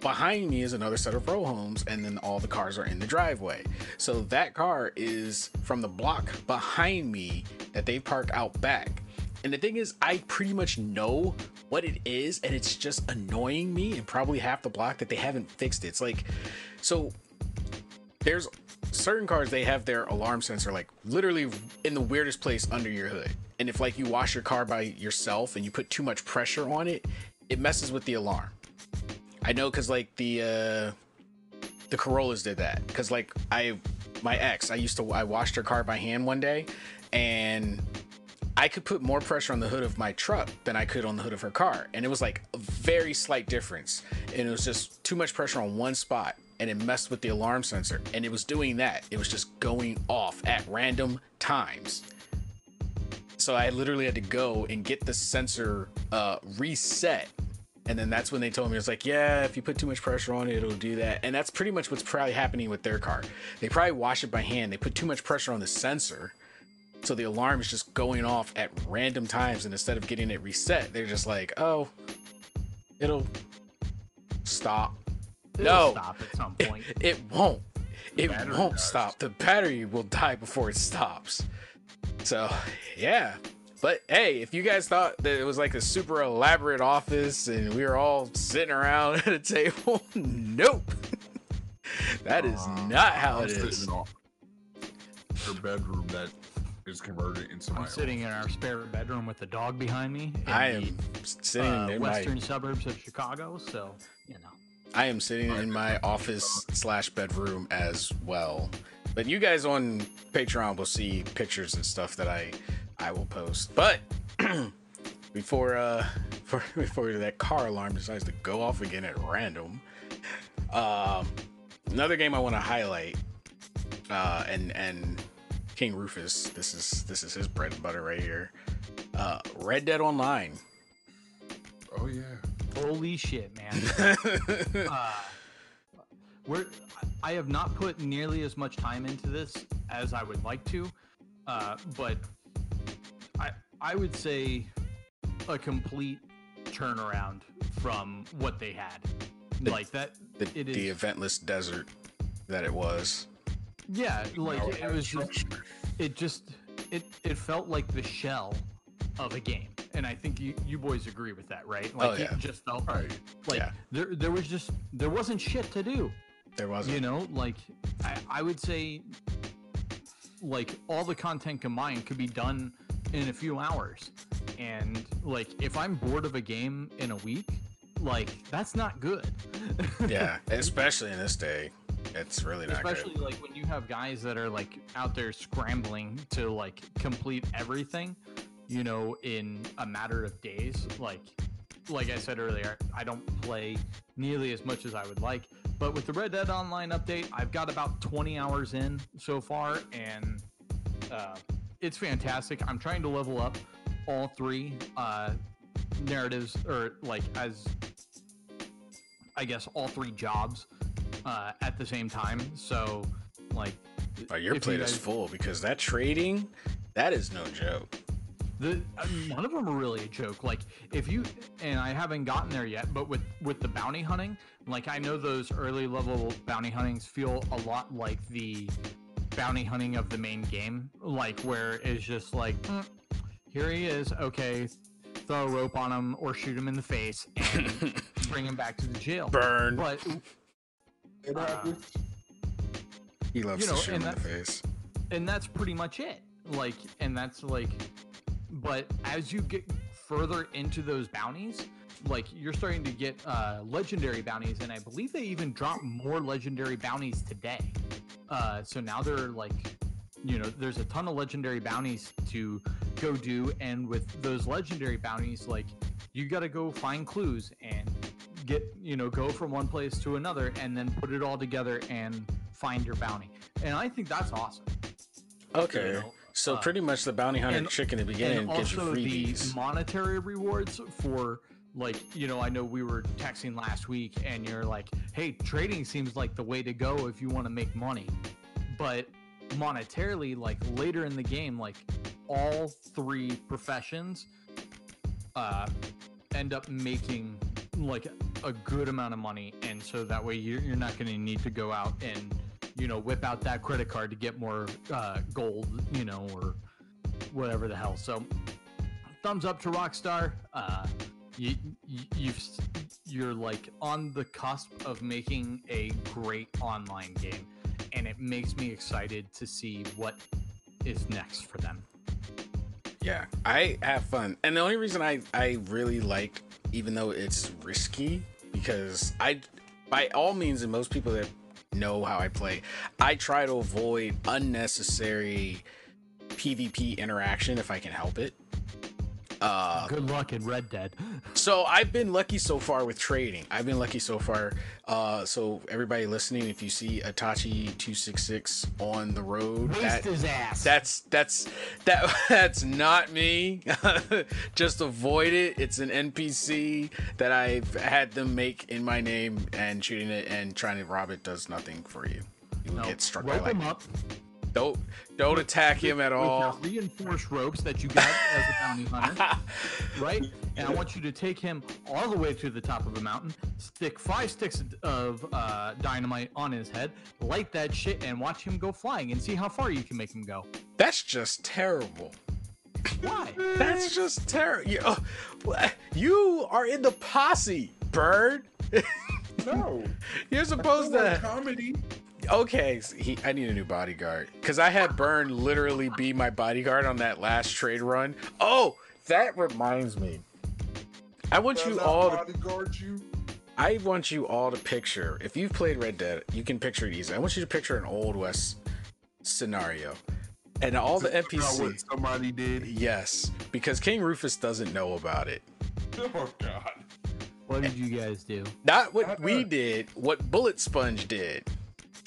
behind me is another set of row homes, and then all the cars are in the driveway. So that car is from the block behind me that they park out back. And the thing is, I pretty much know what it is, and it's just annoying me and probably half the block that they haven't fixed it. It's like, so there's certain cars they have their alarm sensor like literally in the weirdest place under your hood. And if like you wash your car by yourself and you put too much pressure on it, it messes with the alarm. I know because like the uh the Corollas did that. Because like I my ex I used to I washed her car by hand one day and I could put more pressure on the hood of my truck than I could on the hood of her car. And it was like a very slight difference. And it was just too much pressure on one spot and it messed with the alarm sensor. And it was doing that. It was just going off at random times. So I literally had to go and get the sensor uh, reset and then that's when they told me, it's like, yeah, if you put too much pressure on it, it'll do that. And that's pretty much what's probably happening with their car. They probably wash it by hand. They put too much pressure on the sensor. So the alarm is just going off at random times. And instead of getting it reset, they're just like, oh, it'll stop. It'll no, stop at some point. it won't. It won't stop. The battery will die before it stops. So, yeah. But hey, if you guys thought that it was like a super elaborate office and we were all sitting around at a table, nope. that is not how I'm it sitting in Her bedroom that is converted into my I'm sitting in our spare bedroom with the dog behind me. in I the, am sitting uh, in western my suburbs of Chicago, so you know. I am sitting in my office slash bedroom as well. But you guys on Patreon will see pictures and stuff that I I will post. But before uh before, before that car alarm decides to go off again at random, um, another game I want to highlight, uh, and and King Rufus, this is this is his bread and butter right here. Uh, Red Dead Online. Oh yeah. Holy shit, man. uh, we're, I have not put nearly as much time into this as I would like to, uh, but I I would say a complete turnaround from what they had. The- like that, The, it is. the eventless desert that it was. yeah, like No, it, it was just it just it it felt like the shell of a game and i think you you boys agree with that right oh, like Oh, yeah. it just felt Right. like Yeah. there there was just there wasn't shit to do There wasn't. you know like I, I would say like all the content combined could be done in a few hours and like if i'm bored of a game in a week like that's not good yeah, especially in this day, it's really not good. especially good. like when you have guys that are like out there scrambling to like complete everything you know in a matter of days like like i said earlier i don't play nearly as much as i would like but with the red dead online update i've got about 20 hours in so far and uh, it's fantastic i'm trying to level up all three uh, narratives or like as i guess all three jobs uh, at the same time so like Oh, your if you plate is full because that trading, that is no joke. The uh, none of them are really a joke. Like if you and I haven't gotten there yet, but with with the bounty hunting, like I know those early level bounty huntings feel a lot like the bounty hunting of the main game, like where it's just like, "Mm, here he is, okay, throw a rope on him or shoot him in the face and bring him back to the jail. Burn. But It Uh. He loves you know, to shoot him and in the face. and that's pretty much it like and that's like but as you get further into those bounties like you're starting to get uh legendary bounties and i believe they even drop more legendary bounties today uh so now they're like you know there's a ton of legendary bounties to go do and with those legendary bounties like you got to go find clues and get you know go from one place to another and then put it all together and find your bounty. And i think that's awesome. Okay. know, so uh, pretty much the bounty hunter and- chick in the beginning and gives you also the monetary rewards for like you know i know we were texting last week and you're like hey trading seems like the way to go if you want to make money. But monetarily like later in the game like all three professions uh end up making like a good amount of money. And so that way you're, you're not going to need to go out and you know whip out that credit card to get more uh, gold you know or whatever the hell. So thumbs up to Rockstar. Uh, you, you you're like on the cusp of making a great online game, and it makes me excited to see what is next for them. Yeah, I have fun, and the only reason I I really like, even though it's risky, because I, by all means, and most people that know how I play, I try to avoid unnecessary PvP interaction if I can help it. Uh, Good luck in Red Dead. so I've been lucky so far with trading. I've been lucky so far. Uh, so everybody listening, if you see Atachi two six six on the road, that- his ass. that's that's that that's not me. Just avoid it. It's an NPC that I've had them make in my name, and shooting it and trying to rob it does nothing for you. You No, get struck by rope him up Don't don't attack him at with all. the reinforced ropes that you got as a bounty hunter, right? And I want you to take him all the way to the top of a mountain, stick five sticks of uh, dynamite on his head, light that shit, and watch him go flying, and see how far you can make him go. That's just terrible. Why? That's just terrible. You, uh, you are in the posse, bird. No. You're supposed to. comedy. Okay, he, I need a new bodyguard because I had Burn literally be my bodyguard on that last trade run. Oh, that reminds me. I want you Does all. that To, bodyguard you. I want you all to picture. If you've played Red Dead, you can picture it easily. I want you to picture an old west scenario, and all the About what NPCs. somebody did. Yes, because King Rufus doesn't know about it. Oh God. What did you guys do? Not what we did, what Bullet Sponge did.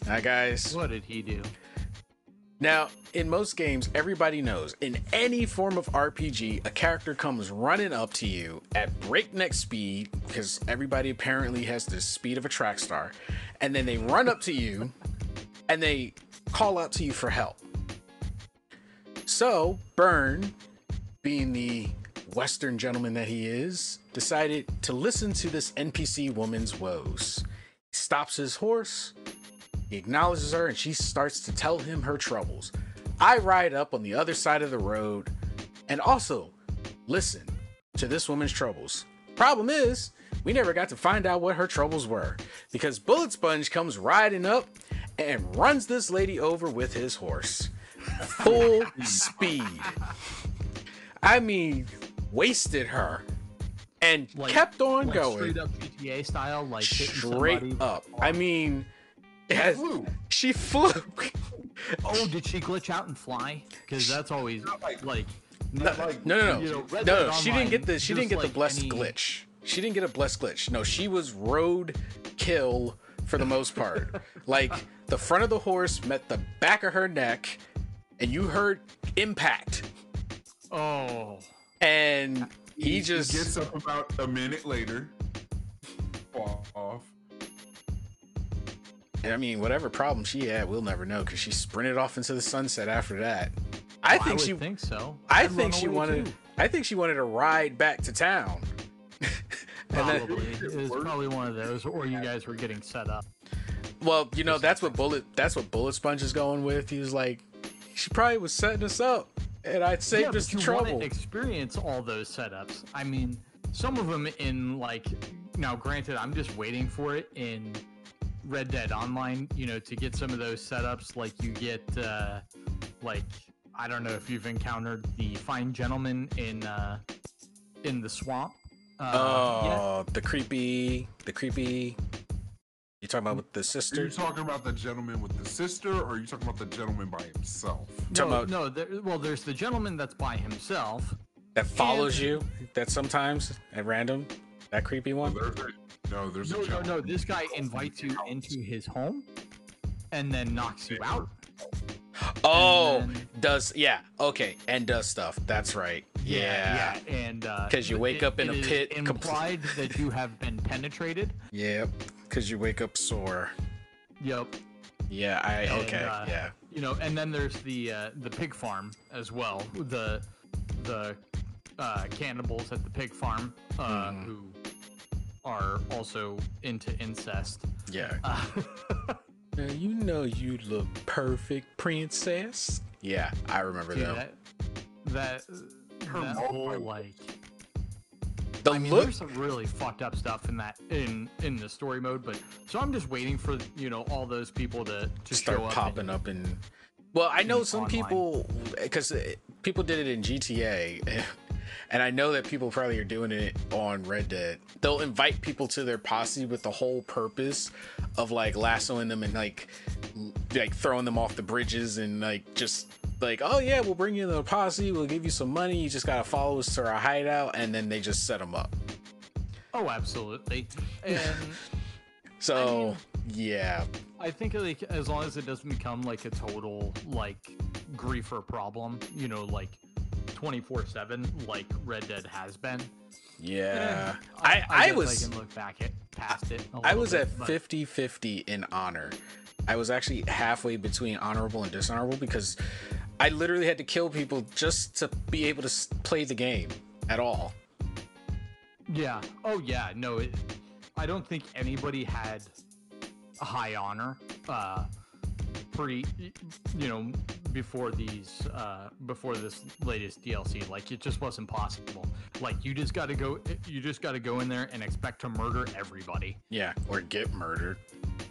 Now, guys, What did he do? now in most games, everybody knows in any form of RPG, a character comes running up to you at breakneck speed because everybody apparently has the speed of a track star, and then they run up to you and they call out to you for help. So, Burn, being the Western gentleman that he is, decided to listen to this NPC woman's woes. He stops his horse, he acknowledges her, and she starts to tell him her troubles. I ride up on the other side of the road and also listen to this woman's troubles. Problem is, we never got to find out what her troubles were because Bullet Sponge comes riding up and runs this lady over with his horse. Full speed. I mean, wasted her and Like- kept on Like going straight up GTA style, like straight up. I mean, it has- flew. she flew. Oh, did she glitch out and fly? Because that's always like- like. No, like, no, no, you no. know, Red no, Dead no, she didn't get the she didn't just get the like blessed any- glitch. She didn't get a blessed glitch. No, she was road kill for the most part. like the front of the horse met the back of her neck, and you heard impact, Oh. and he just gets up about a minute later. Fall off. I mean, whatever problem she had, we'll never know because she sprinted off into the sunset after that. I oh, Well, think would she think so. I I'd think she wanted. too. I think she wanted to ride back to town. and then, Probably. it was probably one of those, or you guys were getting set up. well, you know, that's what bullet. That's what Bullet Sponge is going with. He was like, she probably was setting us up, and I'd saved yeah, us but the you want trouble. to experience all those setups. I mean, some of them in like now. Granted, I'm just waiting for it in Red Dead Online. You know, to get some of those setups. Like you get, uh, like I don't know if you've encountered the fine gentleman in uh, in the swamp. Uh, yet. oh, the creepy, the creepy. You talking about with the Are you sister? talking about the gentleman with the sister, or are you talking about the gentleman by himself? No, about- no. There, well, there's the gentleman that's by himself. That follows and- you? That sometimes at random? That creepy one? There's a, no, there's No, a no, no. This guy invites you into his home, and then knocks you out. Oh, then- does yeah? Okay, and does stuff. That's right. Yeah. yeah, and uh, 'Cause you it- wake up in it a is pit compl- implied that you have been penetrated. Yep. Because you wake up sore. Yep. Yeah. I and, okay. uh, yeah. You know, and then there's the uh, the pig farm as well. The the uh, cannibals at the pig farm uh, Mhm. who are also into incest. Yeah. Uh, Now, you know you look perfect, princess. Yeah, I remember dude, that. that that her that whole like The I mean, look there's some really fucked up stuff in that in in the story mode, but so I'm just waiting for you know all those people to to start show up popping and- up and well i know some online. people because people did it in gta and i know that people probably are doing it on red dead. They'll invite people to their posse with the whole purpose of like lassoing them and like like throwing them off the bridges and like just like oh yeah we'll bring you the posse. We'll give you some money. You just gotta follow us to our hideout. And then they just set them up. Oh, absolutely. And so yeah. I think like as long as it doesn't become like a total like griefer problem, you know, like 24/7 like Red Dead has been. yeah eh, i i, guess was I can look back at past it. a I was bit, at but- 50 50 in honor. I was actually halfway between honorable and dishonorable because I literally had to kill people just to be able to play the game at all. Yeah. Oh yeah. No, it, I don't think anybody had a high honor uh pre you know before these uh before this latest DLC like it just wasn't possible like you just got to go you just got to go in there and expect to murder everybody Yeah, or get murdered.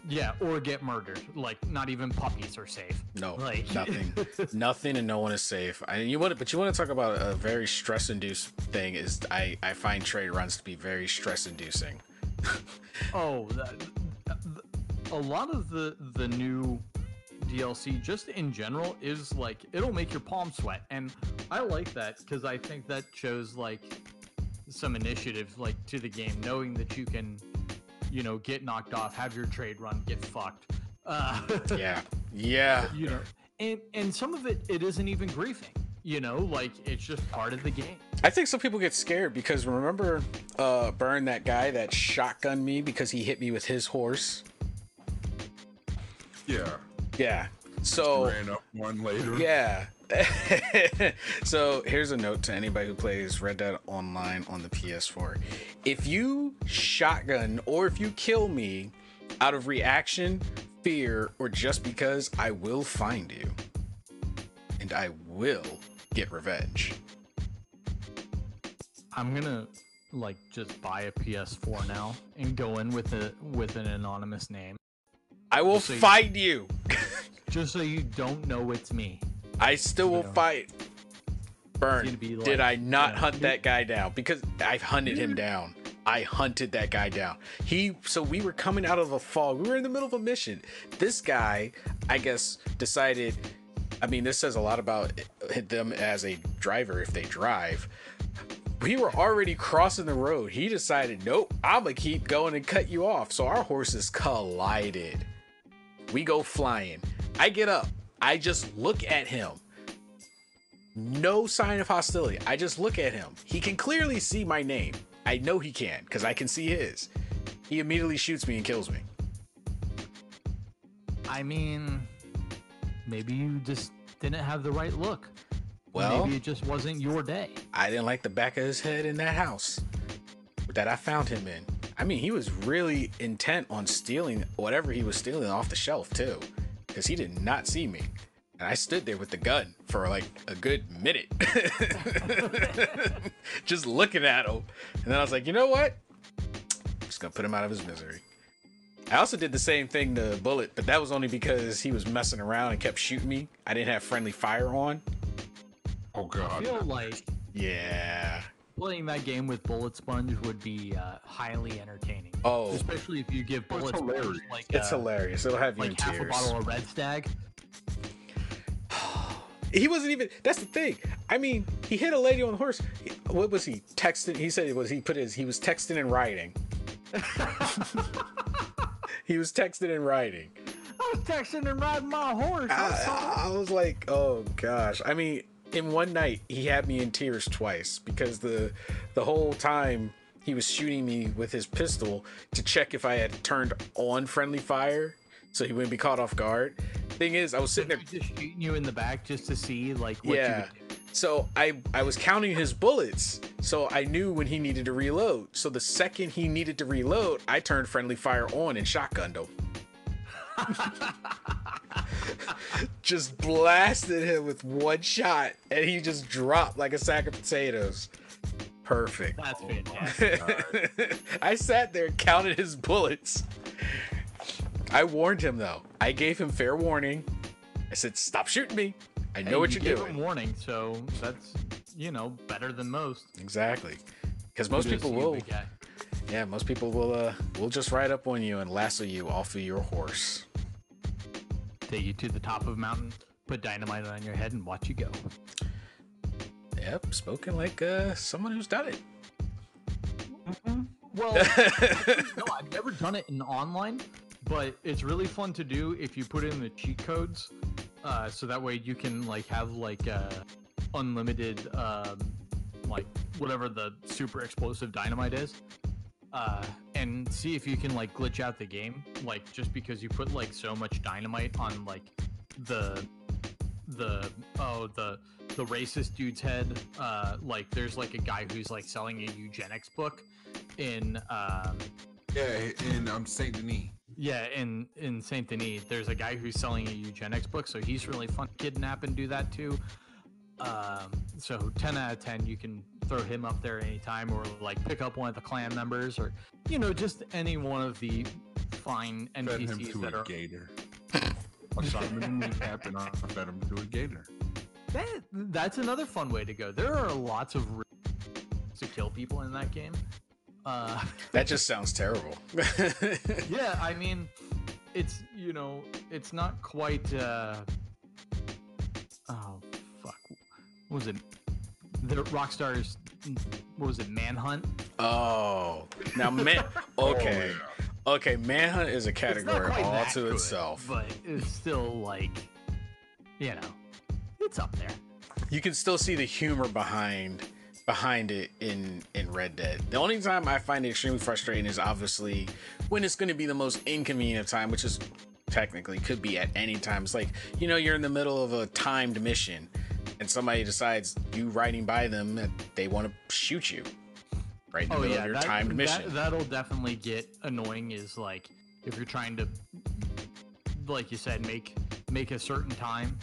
yeah or get murdered like not even puppies are safe No, Like- nothing, nothing, and no one is safe. I you want, but you want to talk about a very stress-induced thing is I I find trade runs to be very stress-inducing. Oh, that, a lot of the the new DLC, just in general, is like it'll make your palms sweat, and I like that because I think that shows like some initiative, like to the game, knowing that you can, you know, get knocked off, have your trade run get fucked. Uh, Yeah, yeah. you know, and and some of it it isn't even griefing. You know, like it's just part of the game. I think some people get scared because remember, uh, Burn that guy that shotgunned me because he hit me with his horse. Yeah. Yeah. So Ran up one later. yeah. so here's a note to anybody who plays Red Dead Online on the PS4. If you shotgun or if you kill me out of reaction, fear, or just because, I will find you. And I will get revenge. I'm gonna like just buy a PS4 now and go in with a with an anonymous name, I will So find you. just so you don't know it's me. I still will fight. Burn. It's Did I not know, hunt that guy down? Because I hunted him down. I hunted that guy down. He so we were coming out of a fog. We were in the middle of a mission. This guy, I guess, decided. I mean, this says a lot about them as a driver if they drive. We were already crossing the road. He decided, nope, I'm gonna keep going and cut you off. So our horses collided. We go flying. I get up. I just look at him. No sign of hostility. I just look at him. He can clearly see my name. I know he can because I can see his. He immediately shoots me and kills me. I mean, maybe you just didn't have the right look. Well- maybe it just wasn't your day. I didn't like the back of his head in that house that I found him in. I mean, he was really intent on stealing whatever he was stealing off the shelf, too, because he did not see me. And I stood there with the gun for like a good minute, just looking at him. And then I was like, you know what? I'm just gonna put him out of his misery. I also did the same thing to Bullet, but that was only because he was messing around and kept shooting me. I didn't have friendly fire on. Oh I god. feel like Yeah. Playing that game with Bullet Sponge would be uh, highly entertaining. Oh. especially if you give Oh, it's Bullet Sponge hilarious. like It's uh, hilarious. It'll have you like in half a bottle of Red Stag. He wasn't even. That's the thing. I mean, he hit a lady on the horse. What was he texting? He said it was. He put his. He was texting and writing. he was texting and writing. I was texting and riding my horse. I, I was like, oh gosh. I mean, in one night, he had me in tears twice because the the whole time he was shooting me with his pistol to check if I had turned on friendly fire, so he wouldn't be caught off guard. Thing is, I was sitting there just shooting you in the back just to see like what yeah. So I I was counting his bullets, so I knew when he needed to reload. So the second he needed to reload, I turned friendly fire on and shotgunned him. just blasted him with one shot, and he just dropped like a sack of potatoes. Perfect. That's oh fantastic. I sat there and counted his bullets. I warned him though. I gave him fair warning. I said, "Stop shooting me. I know Hey, what you're you're gave doing." him warning, so that's you know better than most. Exactly. Because most people to you, will. Yeah, most people will. Uh, will just ride up on you and lasso you off of your horse. take you to the top of a mountain, put dynamite on your head, and watch you go. Yep, spoken like uh, someone who's done it. Well, no, I've never done it in online, but it's really fun to do if you put in the cheat codes, uh, so that way you can like have like uh, unlimited, um, like whatever the super explosive dynamite is, uh, and see if you can like glitch out the game, like just because you put like so much dynamite on like the the oh the the racist dude's head. Uh like there's like a guy who's like selling a eugenics book in um Yeah, in um Saint Denis. yeah in in saint denis there's a guy who's selling a eugenics book so he's really fun. Kidnap and do that too um so 10 out of 10 you can throw him up there anytime or like pick up one of the clan members or you know just any one of the fine NPCs Fed him to that a are gator. I shot him in the kneecap and I fed him to a gator. That, that's another fun way to go. There are lots of re- to kill people in that game. Uh, That just sounds terrible. yeah, I mean, it's you know, it's not quite. Uh, what was it? The Rockstar's what was it? Manhunt. oh, now man. Okay, oh, okay. Manhunt is a category all to good, itself. but it's still like, you know, it's up there. you can still see the humor behind behind it in in Red Dead. The only time I find it extremely frustrating is obviously when it's going to be the most inconvenient time, which is technically could be at any time. It's like you know you're in the middle of a timed mission, and somebody decides you riding by them that they want to shoot you right in the Oh middle yeah, of your that, timed mission. That, that'll definitely get annoying. Is like if you're trying to, like you said, make make a certain time.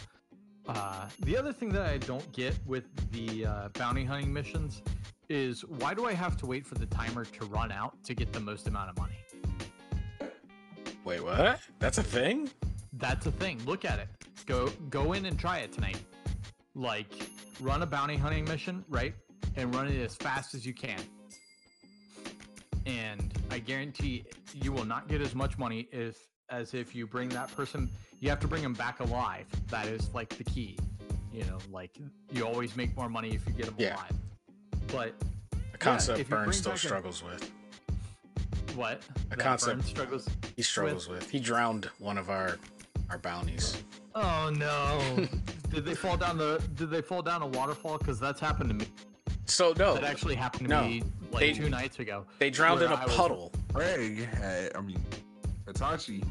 Uh, the other thing that I don't get with the uh, bounty hunting missions is why do I have to wait for the timer to run out to get the most amount of money? Wait, what? That's a thing? That's a thing. Look at it. Go go in and try it tonight. Like run a bounty hunting mission, right? And run it as fast as you can. And I guarantee you will not get as much money if as if you bring that person you have to bring them back alive. That is like the key. You know, like you always make more money if you get them Yeah. alive. But A concept you Burns still back a- struggles with. what? A That concept- Burns struggles. He struggles with. He drowned one of our our bounties. Oh no! did they fall down the? Did they fall down a waterfall? Because that's happened to me. So no, That actually happened to No. me like They- two nights ago. they drowned in where a I puddle. Craig had, I mean, Itachi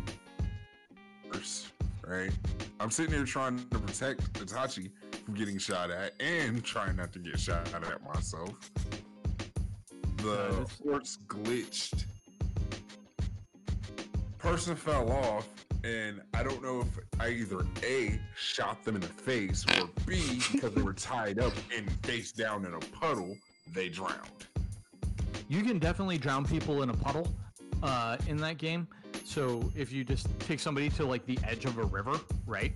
first, right? I'm sitting here trying to protect Itachi from getting shot at and trying not to get shot at myself. The Nice. horse glitched. Person fell off, and I don't know if I either A, shot them in the face, or B, because they were tied up and face down in a puddle, they drowned. You can definitely drown people in a puddle uh, in that game. So if you just take somebody to like the edge of a river, right,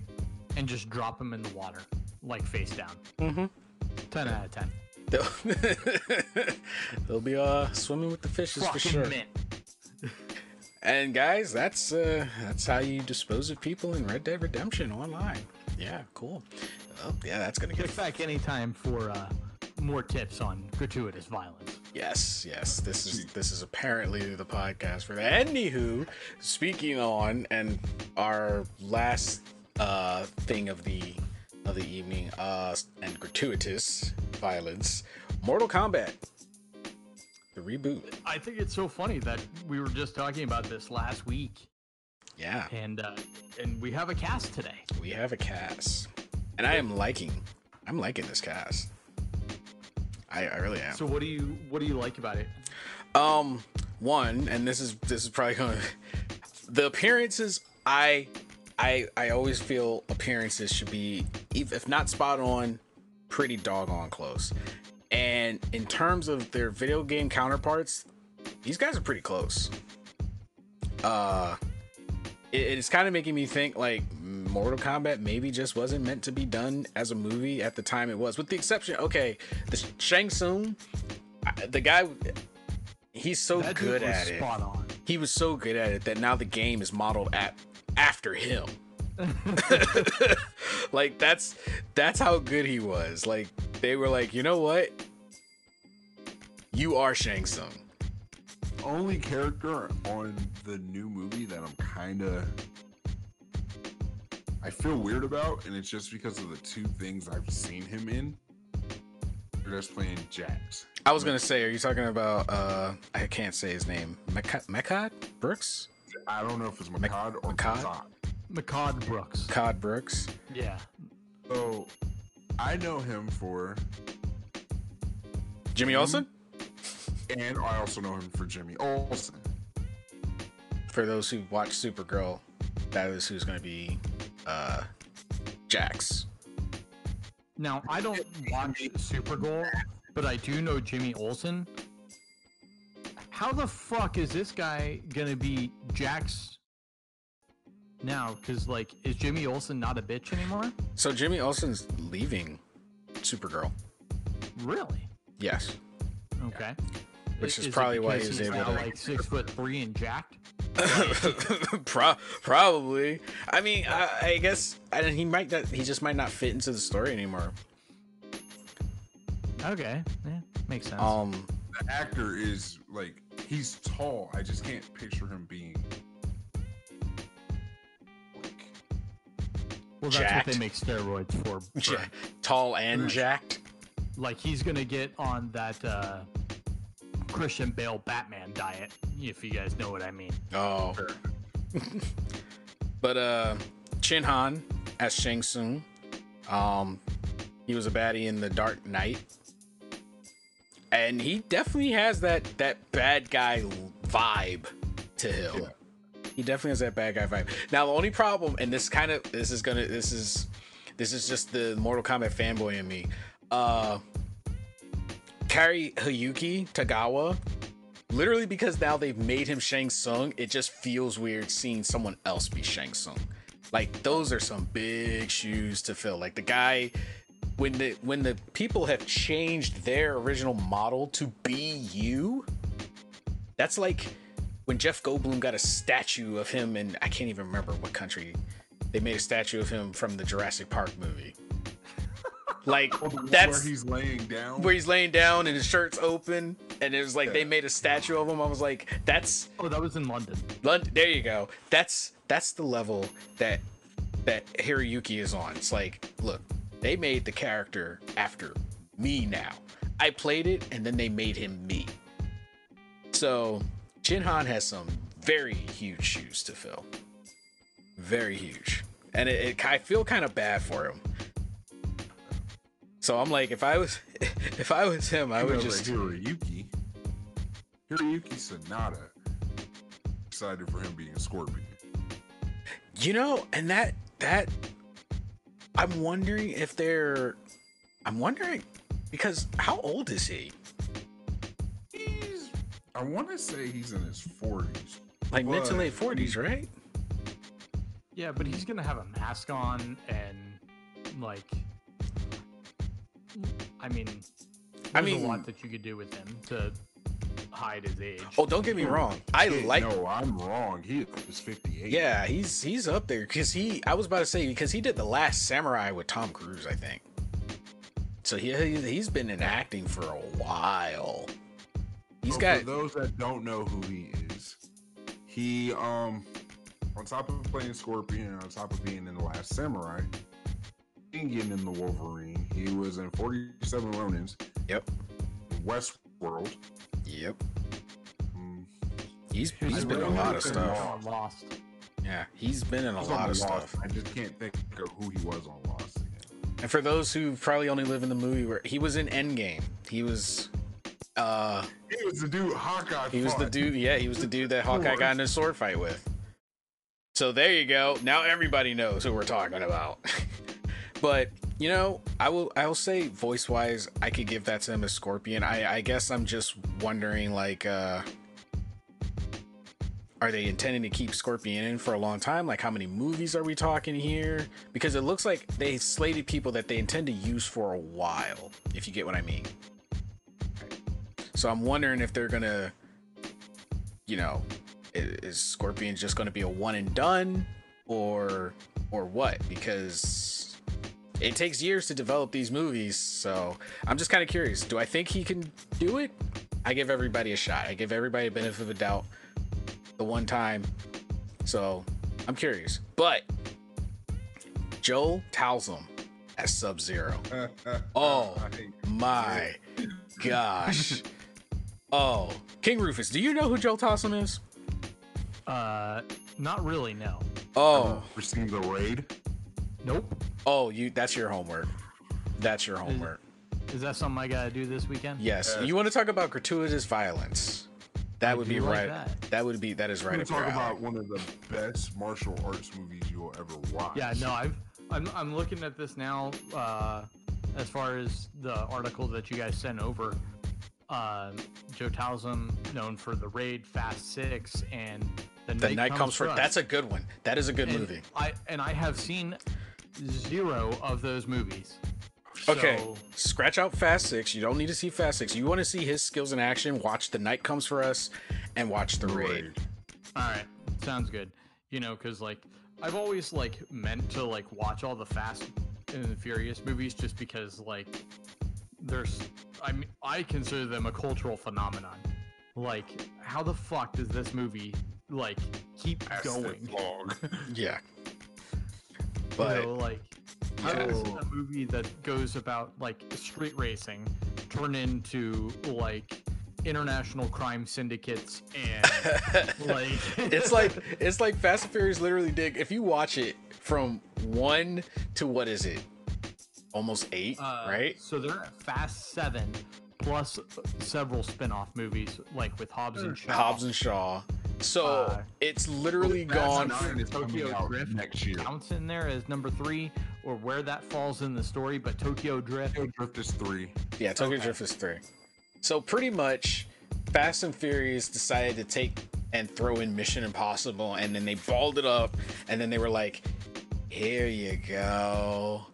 and just drop them in the water, like face down. Mm-hmm. Ten out of ten. They'll, they'll be uh swimming with the fishes for sure. mint. And guys, that's uh that's how you dispose of people in Red Dead Redemption online. Yeah, cool. Oh, yeah, that's gonna get Click back anytime for uh, more tips on gratuitous violence. Yes, yes. This is this is apparently the podcast for that. Anywho, speaking on and our last uh thing of the of the evening, uh and gratuitous violence, Mortal Kombat. The reboot. I think it's so funny that we were just talking about this last week, Yeah. and uh, and we have a cast today. We have a cast. And I am liking I'm liking this cast. I, I really am. So what do you what do you like about it? Um, one, and this is this is probably gonna the appearances I I I always feel appearances should be if if not spot on, pretty doggone close. And in terms of their video game counterparts, these guys are pretty close. Uh it's kind of making me think like Mortal Kombat maybe just wasn't meant to be done as a movie at the time it was, with the exception. Okay, the Shang Tsung, the guy, he's so That good at it. on. He was so good at it that now the game is modeled at after him. like that's that's how good he was. Like they were like, you know what? You are Shang Tsung. Only character on the new movie that I'm kind of I feel weird about, and it's just because of the two things I've seen him in. They're just playing Jax. I was gonna say, are you talking about? uh I can't say his name. Mehcad Brooks. I don't know if it's Makad or Makad? Makad. McCod Brooks. Cod Brooks. Yeah. So I know him for, Jimmy Olsen. and I also know him for Jimmy Olsen. For those who watch Supergirl, that is who's gonna be uh Jax. Now I don't watch Supergirl, but I do know Jimmy Olsen. How the fuck is this guy gonna be Jax now? Because like, is Jimmy Olsen not a bitch anymore? So Jimmy Olsen's leaving Supergirl. Really? Yes. Okay. Which is it probably why because he was he's able now, to- like six foot three and jacked. Pro- probably. I mean, I, I guess I, he might not. He just might not fit into the story anymore. Okay, yeah, makes sense. Um, The actor is like he's tall. I just can't picture him being well, that's jacked. what they make steroids for. Vern. tall and jacked. Like he's gonna get on that uh, Christian Bale Batman diet, if you guys know what I mean. Oh. but uh, Chin Han as Shang Tsung. Um, he was a baddie in the Dark Knight, and he definitely has that that bad guy vibe to him. Yeah. He definitely has that bad guy vibe. Now the only problem, and this kind of this is gonna this is this is just the Mortal Kombat fanboy in me. Uh, Cary-Hiroyuki Tagawa literally because now they've made him Shang Tsung, it just feels weird seeing someone else be Shang Tsung. Like those are some big shoes to fill. Like the guy when the when the people have changed their original model to be you, that's like when Jeff Goldblum got a statue of him and I can't even remember what country they made a statue of him from the Jurassic Park movie. Like the that's where he's laying down. where he's laying down and his shirt's open and it was like they made a statue of him i was like that's Oh, that was in London. London, there you go that's that's the level that that hiroyuki is on it's like look they made the character after me now i played it and then they made him me so chin han has some very huge shoes to fill very huge and it, it i feel kind of bad for him so i'm like if i was if i was him i would Like just Hiroyuki. Hiroyuki Sanada. Excited for him being Scorpion. You know, and that that I'm wondering if they're I'm wondering because how old is he? He's I want to say he's in his 40s. Like mid to late 40s, right? Yeah, but he's gonna have a mask on and like, I mean, I mean- a lot that you could do with him to hide his age. Oh, don't get me wrong. I Hey, like No, I'm wrong. He is 58. Yeah, he's he's up there cuz he I was about to say because he did the last samurai with Tom Cruise, I think. So he he's been in acting for a while. He's So got For those that don't know who he is, he um, on top of playing Scorpion, on top of being in the Last Samurai, and getting in the Wolverine, he was in 47 Ronins, Yep. Westworld. Yep. Um, He's he's I been in a lot of stuff. Lost. Yeah, he's been in a lot of Lost. stuff. I just can't think of who he was on Lost. Again. And for those who probably only live in the movie where he was in Endgame, he was uh He was the dude Hawkeye. he was the dude yeah, he was the dude that Hawkeye got in a sword fight with. So there you go. Now everybody knows who we're talking about. but you know, I will I will say voice wise, I could give that to him as Scorpion. I I guess I'm just wondering like uh are they intending to keep Scorpion in for a long time? Like how many movies are we talking here? Because it looks like they slated people that they intend to use for a while, if you get what I mean. So I'm wondering if they're gonna you know, is Scorpion just to be a one and done or or what? Because it takes years to develop these movies, so I'm just kind of curious. Do I think he can do it? I give everybody a shot. I give everybody a benefit of a doubt the one time. So I'm curious. But Joe Taslim as Sub Zero. Oh my gosh. Oh, King Rufus, do you know who Joe Taslim is? Uh, not really. No. Oh, Received the raid. Nope. oh, you. That's your homework. That's your homework. Is that something I gotta do this weekend? Yes. You want to talk about gratuitous violence? That I would be do like right. that. That would be. That is right We're up talking about one of the best martial arts movies you'll ever watch. Yeah. No. I've. I'm. I'm looking at this now. Uh, as far as the article that you guys sent over, um, Joe Taslim, known for the Raid, Fast Six, and the, The night comes for. Us. That's a good one. That is a good and movie. I and I have seen zero of those movies. Okay, So, scratch out Fast Six. You don't need to see Fast Six. You want to see his skills in action. Watch The Night Comes for Us, and watch The Raid. all right, sounds good. You know, because like I've always like meant to like watch all the Fast and the Furious movies just because like there's I mean I consider them a cultural phenomenon. Like, how the fuck does this movie like keep That's going? the vlog. Yeah, you but know, like how Yeah. does a movie that goes about like street racing turn into like international crime syndicates and like it's like it's like Fast and Furious literally did. If you watch it from one to what is it, almost eight, Uh, right? So they're at Fast Seven, plus several spin-off movies like with Hobbs and Shaw. Hobbs and Shaw. So Uh, it's literally Fast gone. Nine is Tokyo Drift next year. counts in there as number three, or where that falls in the story. But Tokyo Drift, Tokyo Drift is three. Yeah, Tokyo Drift is three. So pretty much, Fast and Furious decided to take and throw in Mission Impossible, and then they balled it up, and then they were like, "Here you go."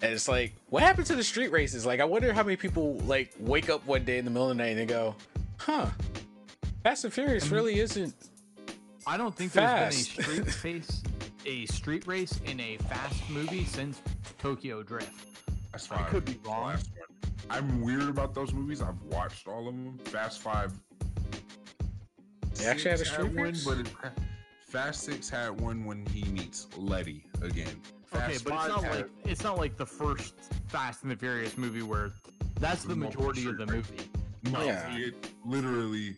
And it's like, what happened to the street races? Like, I wonder how many people like wake up one day in the middle of the night and they go, "Huh, Fast and Furious um, really isn't." I don't think Fast. there's been a street face, a street race in a Fast movie since Tokyo Drift. That's I could be wrong. I'm weird about those movies. I've watched all of them. Fast Five. They actually had a Six street one, race? but it, Fast Six had one when he meets Letty again. Fast okay, but it's not had- like it's not like the first Fast and the Furious movie where that's the majority of the movie. No, Yeah. it literally.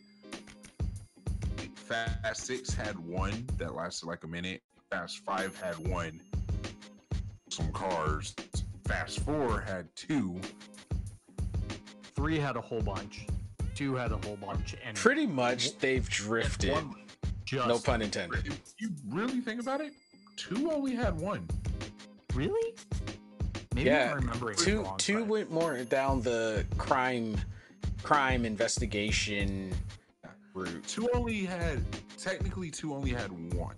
Fast Six had one that lasted like a minute. Fast Five had one. Some cars. Fast Four had two. Three had a whole bunch. Two had a whole bunch, and Pretty much, they've drifted. Just No pun intended. if you really think about it, two only had one. Really? Maybe yeah, I'm remembering it two wrong, two but- went more down the crime crime investigation route. Two only had technically two only had one.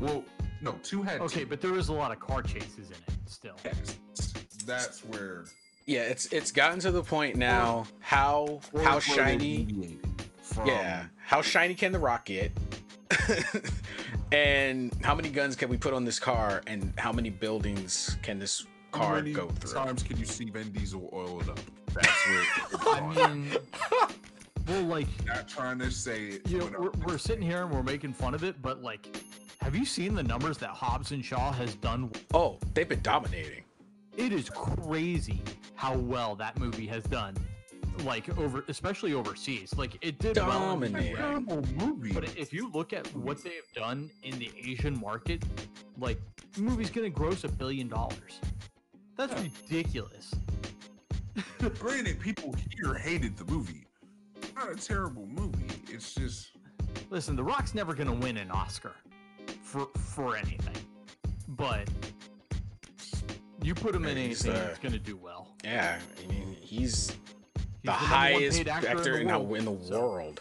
Well, no, two had Okay, two. but there was a lot of car chases in it still. Yes, that's where Yeah, it's it's gotten to the point now how or how shiny From, yeah how shiny can the rock get and how many guns can we put on this car and how many buildings can this How car many go through How many times can you see Vin Diesel oiled up? That's where. I mean, well, like not trying to say it. you know, we're, we're sitting here and we're making fun of it, but like, have you seen the numbers that Hobbs and Shaw has done? oh they've been dominating It is crazy how well that movie has done. Like over, especially overseas. Like it did well. Dominating. movie. But if you look at what they have done in the Asian market, like the movie's gonna gross a billion dollars. That's ridiculous. Granted, people here hated the movie. Not a terrible movie. It's just Listen, The Rock's never gonna win an Oscar for for anything, but you put him in Yeah, he's, anything, uh, it's gonna do well. Yeah, I mean he's, the, number one highest paid actor, actor in, in the the, world, in the so- world.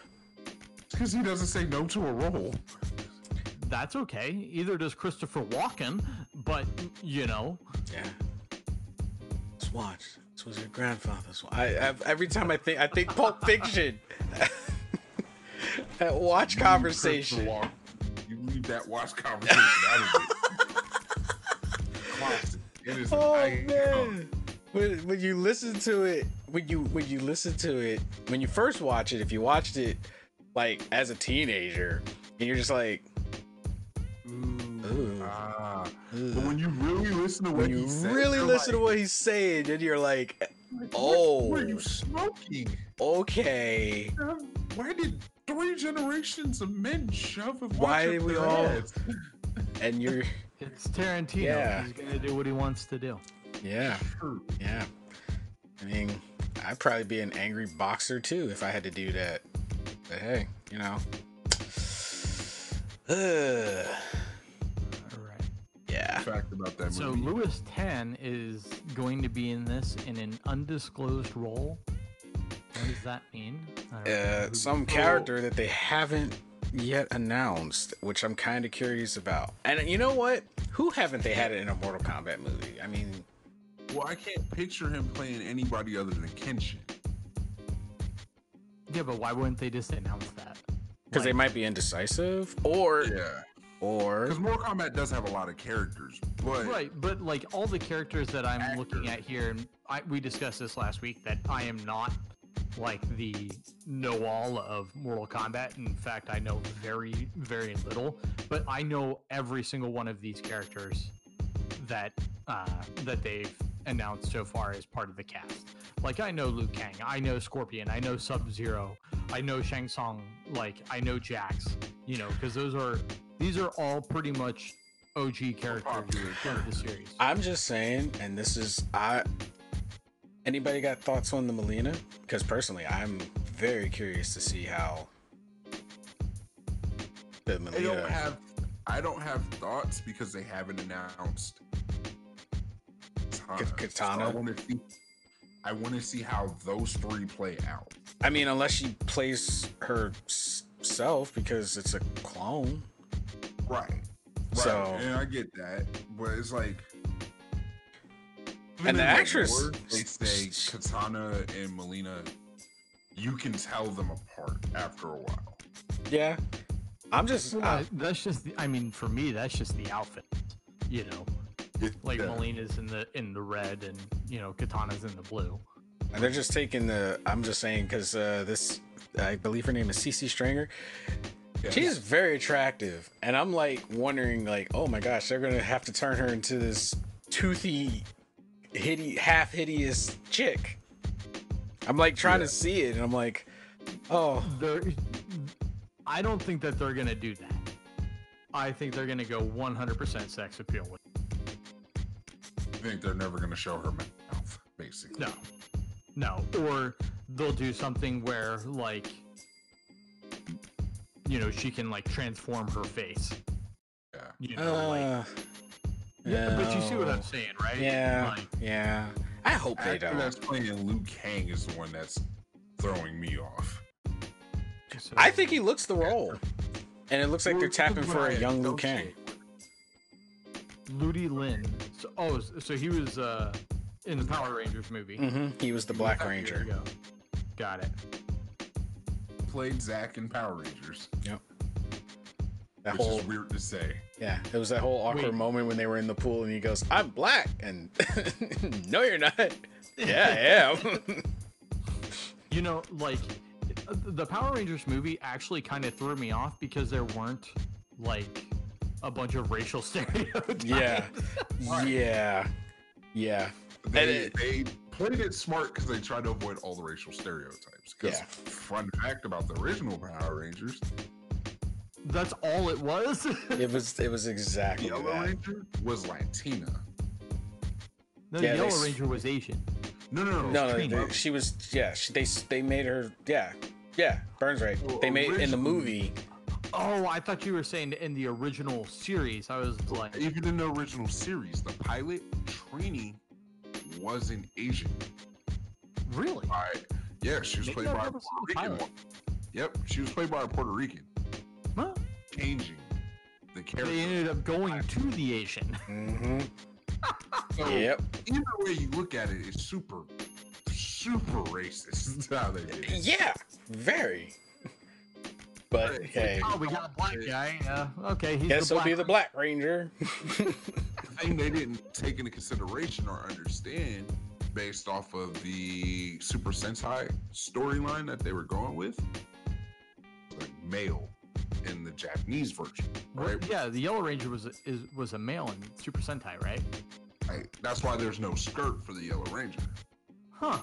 Because he doesn't say no to a role. That's okay. Either does Christopher Walken, but you know, Yeah. Let's watch. This was your grandfather's. I, I every time I think I think Pulp Fiction. that watch conversation. Walk- You leave that watch conversation out of it. Classic. It is an Oh icon. man. When, when you listen to it, when you when you listen to it, when you first watch it, if you watched it like as a teenager, and you're just like, Ooh. Ah. But when you really listen to what when you he said, really you're listen to what he's saying, then you're like, oh. What are you smoking? okay. Why did three generations of men shove a watch Why did we their all- heads? And you're, it's Tarantino. Yeah. He's gonna do what he wants to do. yeah. Yeah. I mean, I'd probably be an angry boxer too if I had to do that. But hey, you know. Ugh. All right. yeah. Fact about that So movie. Lewis Tan is going to be in this in an undisclosed role. What does that mean? I don't know Uh, some character that they haven't yet announced, which I'm kind of curious about. And you know what? Who haven't they had it in a Mortal Kombat movie? I mean, well, I can't picture him playing anybody other than Kenshi. Yeah, but why wouldn't they just announce that? because they might be indecisive, or Yeah. or Because Mortal Kombat does have a lot of characters, but Right, but like all the characters that I'm looking at here, and I, we discussed this last week that I am not like the know all of Mortal Kombat. In fact, I know very, very little, but I know every single one of these characters that uh, that they've announced so far as part of the cast. Like I know Liu Kang, I know Scorpion, I know Sub Zero, I know Shang Tsung, like I know Jax. You know, because those are these are all pretty much OG characters popular of the series. I'm just saying, and this is I. Anybody got thoughts on the Mileena? Because personally, I'm very curious to see how the I Mileena. don't have I don't have thoughts because they haven't announced Katana. Katana? So I want to see I want to see how those three play out. I mean, unless she plays herself because it's a clone. Right. Right. So- and I get that, but it's like And the in actress- lore, they say Katana and Mileena, you can tell them apart after a while. Yeah, I'm just. Uh, that's just the, I mean, for me, that's just the outfit. You know, like Yeah. Mileena's in the in the red, and you know, Katana's in the blue. And they're just taking the. I'm just saying because uh, this, I believe her name is Sisi Stringer. Yes. She's very attractive, and I'm like wondering, like, oh my gosh, they're gonna have to turn her into this toothy, hitty, half hideous chick. I'm like trying Yeah. to see it, and I'm like, oh, They're, I don't think that they're gonna do that. I think they're gonna go 100% sex appeal with. Think they're never going to show her mouth, basically. No, no, or they'll do something where like, you know, she can like transform her face. Yeah. You know, like uh, yeah, but you see what I'm saying, right? Yeah, Like, yeah. I hope they don't. that's playing Liu Kang is the one that's throwing me off. I think he looks the role, and it looks like they're tapping for a young Liu Kang. Associate with. Ludi Lin. So, oh, so he was uh, in the Power Rangers movie. hmm He was the Black Ranger. Got it. Played Zack in Power Rangers, Yep. That which whole is weird to say. yeah, it was that whole awkward Wait. moment when they were in the pool, and he goes, "I'm black," and no, you're not. Yeah, I am. You know, like the Power Rangers movie actually kind of threw me off because there weren't like a bunch of racial stereotypes. yeah, yeah, yeah. They, it- they played it smart because they tried to avoid all the racial stereotypes. Because Yeah. fun fact about the original Power Rangers, That's all it was. It was it was exactly Yellow that. Ranger was Latina. no, Yeah, the they Yellow s- Ranger was Asian. No, no, no. No, no, they- she was yeah. She, they they made her yeah, yeah. Burns right. Well, They made in the movie. Oh, I thought you were saying in the original series. I was like, Even in the original series, the pilot Trini wasn't Asian. really? By, yeah, she was Maybe played I've by a Puerto Rican. pilot. one. Yep, she was played by a Puerto Rican, Huh? changing the character. They ended up going to the Asian. Mm-hmm. So, Yep. Either way you look at it, it's super, super racist how they did it. Yeah, very. But Right. hey, Oh, we got a black guy. Uh, okay, he's guess the he'll black be the Black Ranger. The thing they didn't take into consideration or understand based off of the Super Sentai storyline that they were going with, like male in the Japanese version, Well, right? Yeah, the Yellow Ranger was a, is was a male in Super Sentai, right? Like, that's why there's no skirt for the Yellow Ranger. Huh.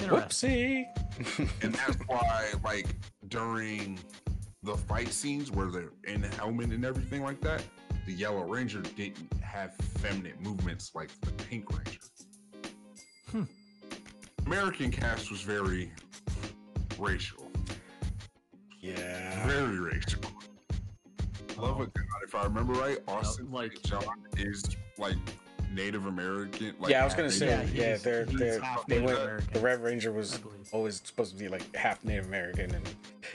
Interesting. Whoopsie. and that's why like during the fight scenes where they're in the helmet and everything like that the yellow ranger didn't have feminine movements like the pink ranger Hmm. american cast was very racial yeah. very racial love Oh. it God, if i remember right austin like john is like native american like yeah, I was gonna half say, Native- yeah, he's- they're they're they went. American, The Red Ranger was always supposed to be like half Native American, and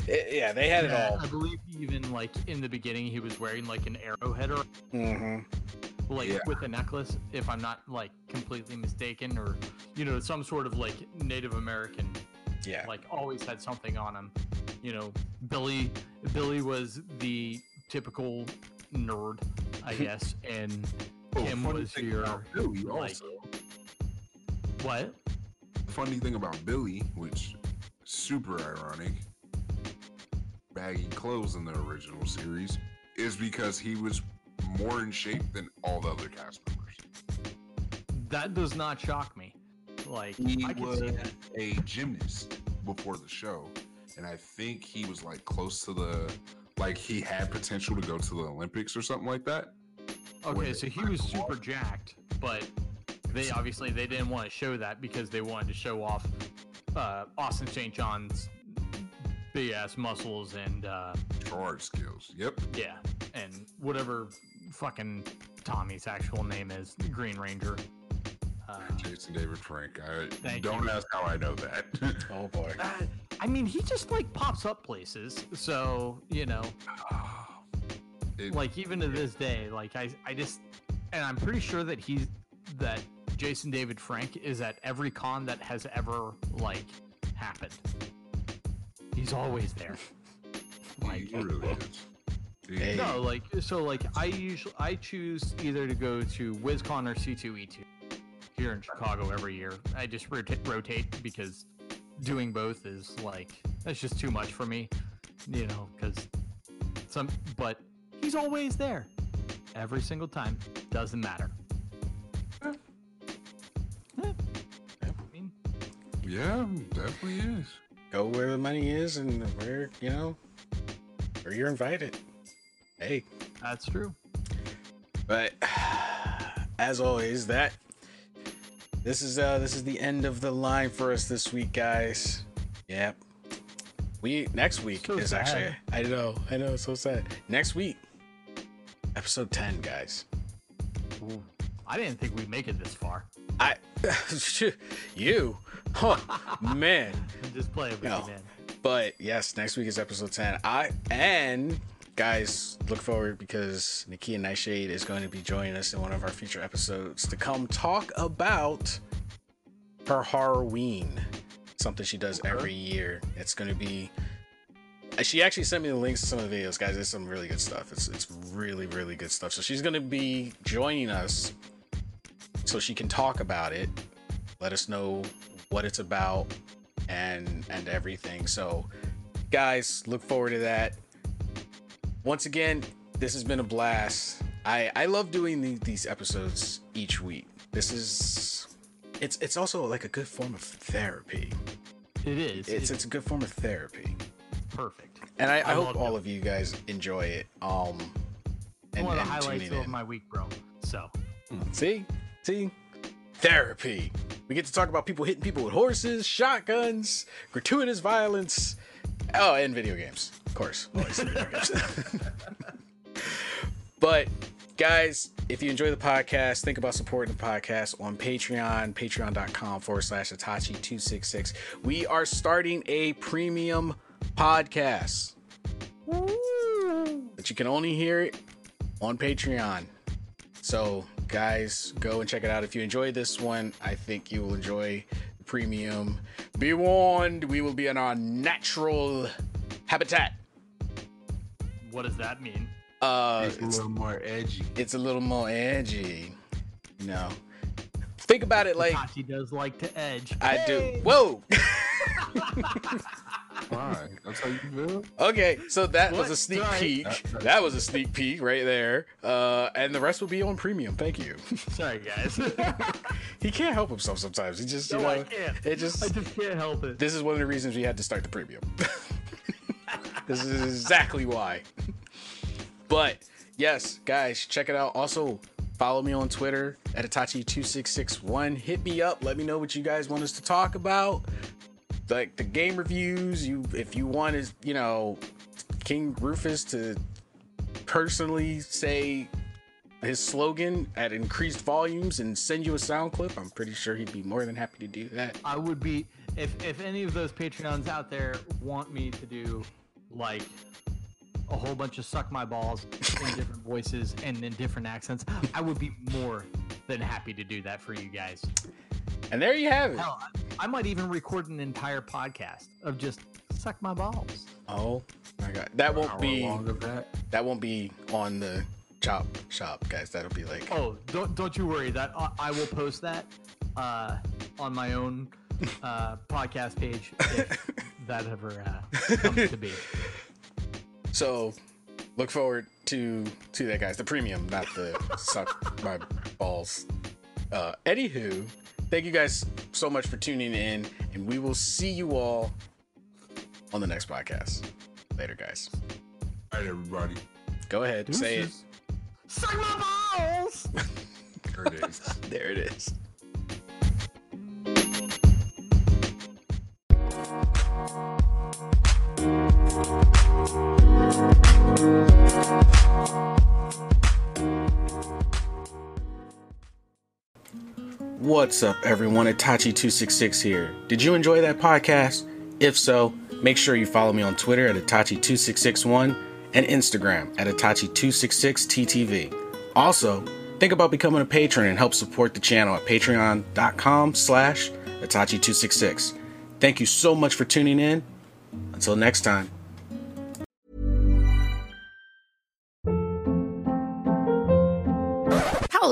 it, yeah, they had Yeah, it all. I believe even like in the beginning he was wearing like an arrowhead or hmm like Yeah. with a necklace, if I'm not like completely mistaken, or you know some sort of like Native American Yeah, like always had something on him. You know, Billy Billy was the typical nerd, I guess, and Oh, Kim funny was about Billy like- also. what? funny thing about Billy, which super ironic, baggy clothes in the original series, is because he was more in shape than all the other cast members. That does not shock me. Like He I was a gymnast before the show, and I think he was like close to the, like he had potential to go to the Olympics or something like that. Okay, so he was super jacked, but they obviously they didn't want to show that because they wanted to show off uh, Austin St. John's big ass muscles and uh, Charge skills. Yep. yeah, and whatever fucking Tommy's actual name is, the Green Ranger. Uh, Jason David Frank. I Thank don't you. ask how I know that. oh boy. uh, I mean, he just like pops up places, so you know, It- like even to this day, like I, I just, and I'm pretty sure that he's that Jason David Frank is at every con that has ever like happened. He's always there. Like he really is. He- Hey. no, like so, like I usually I choose either to go to WizCon or C2E2 here in Chicago every year. I just rotate, rotate because doing both is like that's just too much for me, you know. Because some, but he's always there, every single time. Doesn't matter. I mean, Yeah, definitely is. Go where the money is, and where you know, where you're invited. Hey, that's true. But as always, that this is uh this is the end of the line for us this week, guys. Yep. We next week So is sad. actually I know, I know, so sad. Next week, episode 10, guys. Ooh, I didn't think we'd make it this far. I you oh man. Just play with No. you, man. But yes, next week is episode 10. I and guys, look forward because Nakia Nightshade is going to be joining us in one of our future episodes to come talk about her Halloween. Something she does every year. It's going to be she actually sent me the links to some of the videos, guys. It's some really good stuff. It's it's really really good stuff. So she's going to be joining us so she can talk about it, let us know what it's about and and everything. So guys, look forward to that. Once again, this has been a blast. I I love doing the, these episodes each week. This is it's it's also like a good form of therapy. It is. It's it's a good form of therapy. Perfect. And I, I, I hope all it. of you guys enjoy it. Um and, One of the highlights of my week, bro. So See? See? Therapy. We get to talk about people hitting people with horses, shotguns, gratuitous violence, oh, and video games. Of course. But guys, if you enjoy the podcast, think about supporting the podcast on Patreon, patreon.com forward slash Itachi266. We are starting a premium podcast. But you can only hear it on Patreon. So, guys, go and check it out. If you enjoy this one, I think you will enjoy the premium. Be warned, we will be in our natural habitat. What does that mean? Uh, It's a little more edgy. it's a little more edgy. You know, think about it like Tachi does like to edge. I do. Whoa. Why? That's how you feel? Okay, so that was a sneak Sorry. peek. That was a sneak peek right there. Uh, and the rest will be on premium. Thank you. Sorry, guys. he can't help himself sometimes. He just, you no, know, I can't. it just. I just can't help it. This is one of the reasons we had to start the premium. this is exactly why. But yes, guys, check it out. Also, follow me on Twitter at Itachi2661. Hit me up. Let me know what you guys want us to talk about. Like the game reviews. You if you want is you know King Rufus to personally say his slogan at increased volumes and send you a sound clip, I'm pretty sure he'd be more than happy to do that. I would be if if any of those Patreons out there want me to do like a whole bunch of suck my balls in different voices and in different accents, I would be more than happy to do that for you guys. And there you have it. Hell, I, I might even record an entire podcast of just suck my balls. Oh my god, that won't be that. that won't be on the chop shop, guys. That'll be like Oh, don't don't you worry. That I, I will post that uh, on my own uh, podcast page if that ever uh, comes to be. so. Look forward to to that, guys. The premium, not the suck my balls. Uh, anywho, thank you guys so much for tuning in, and we will see you all on the next podcast. Later, guys. All right, everybody. Go ahead, say it. Suck my balls. There it is. There it is. What's up, everyone? Itachi266 here. Did you enjoy that podcast? If so, make sure you follow me on Twitter at Itachi2661 and Instagram at Itachi266TTV. Also, think about becoming a patron and help support the channel at patreon.com slash Itachi266. Thank you so much for tuning in. Until next time.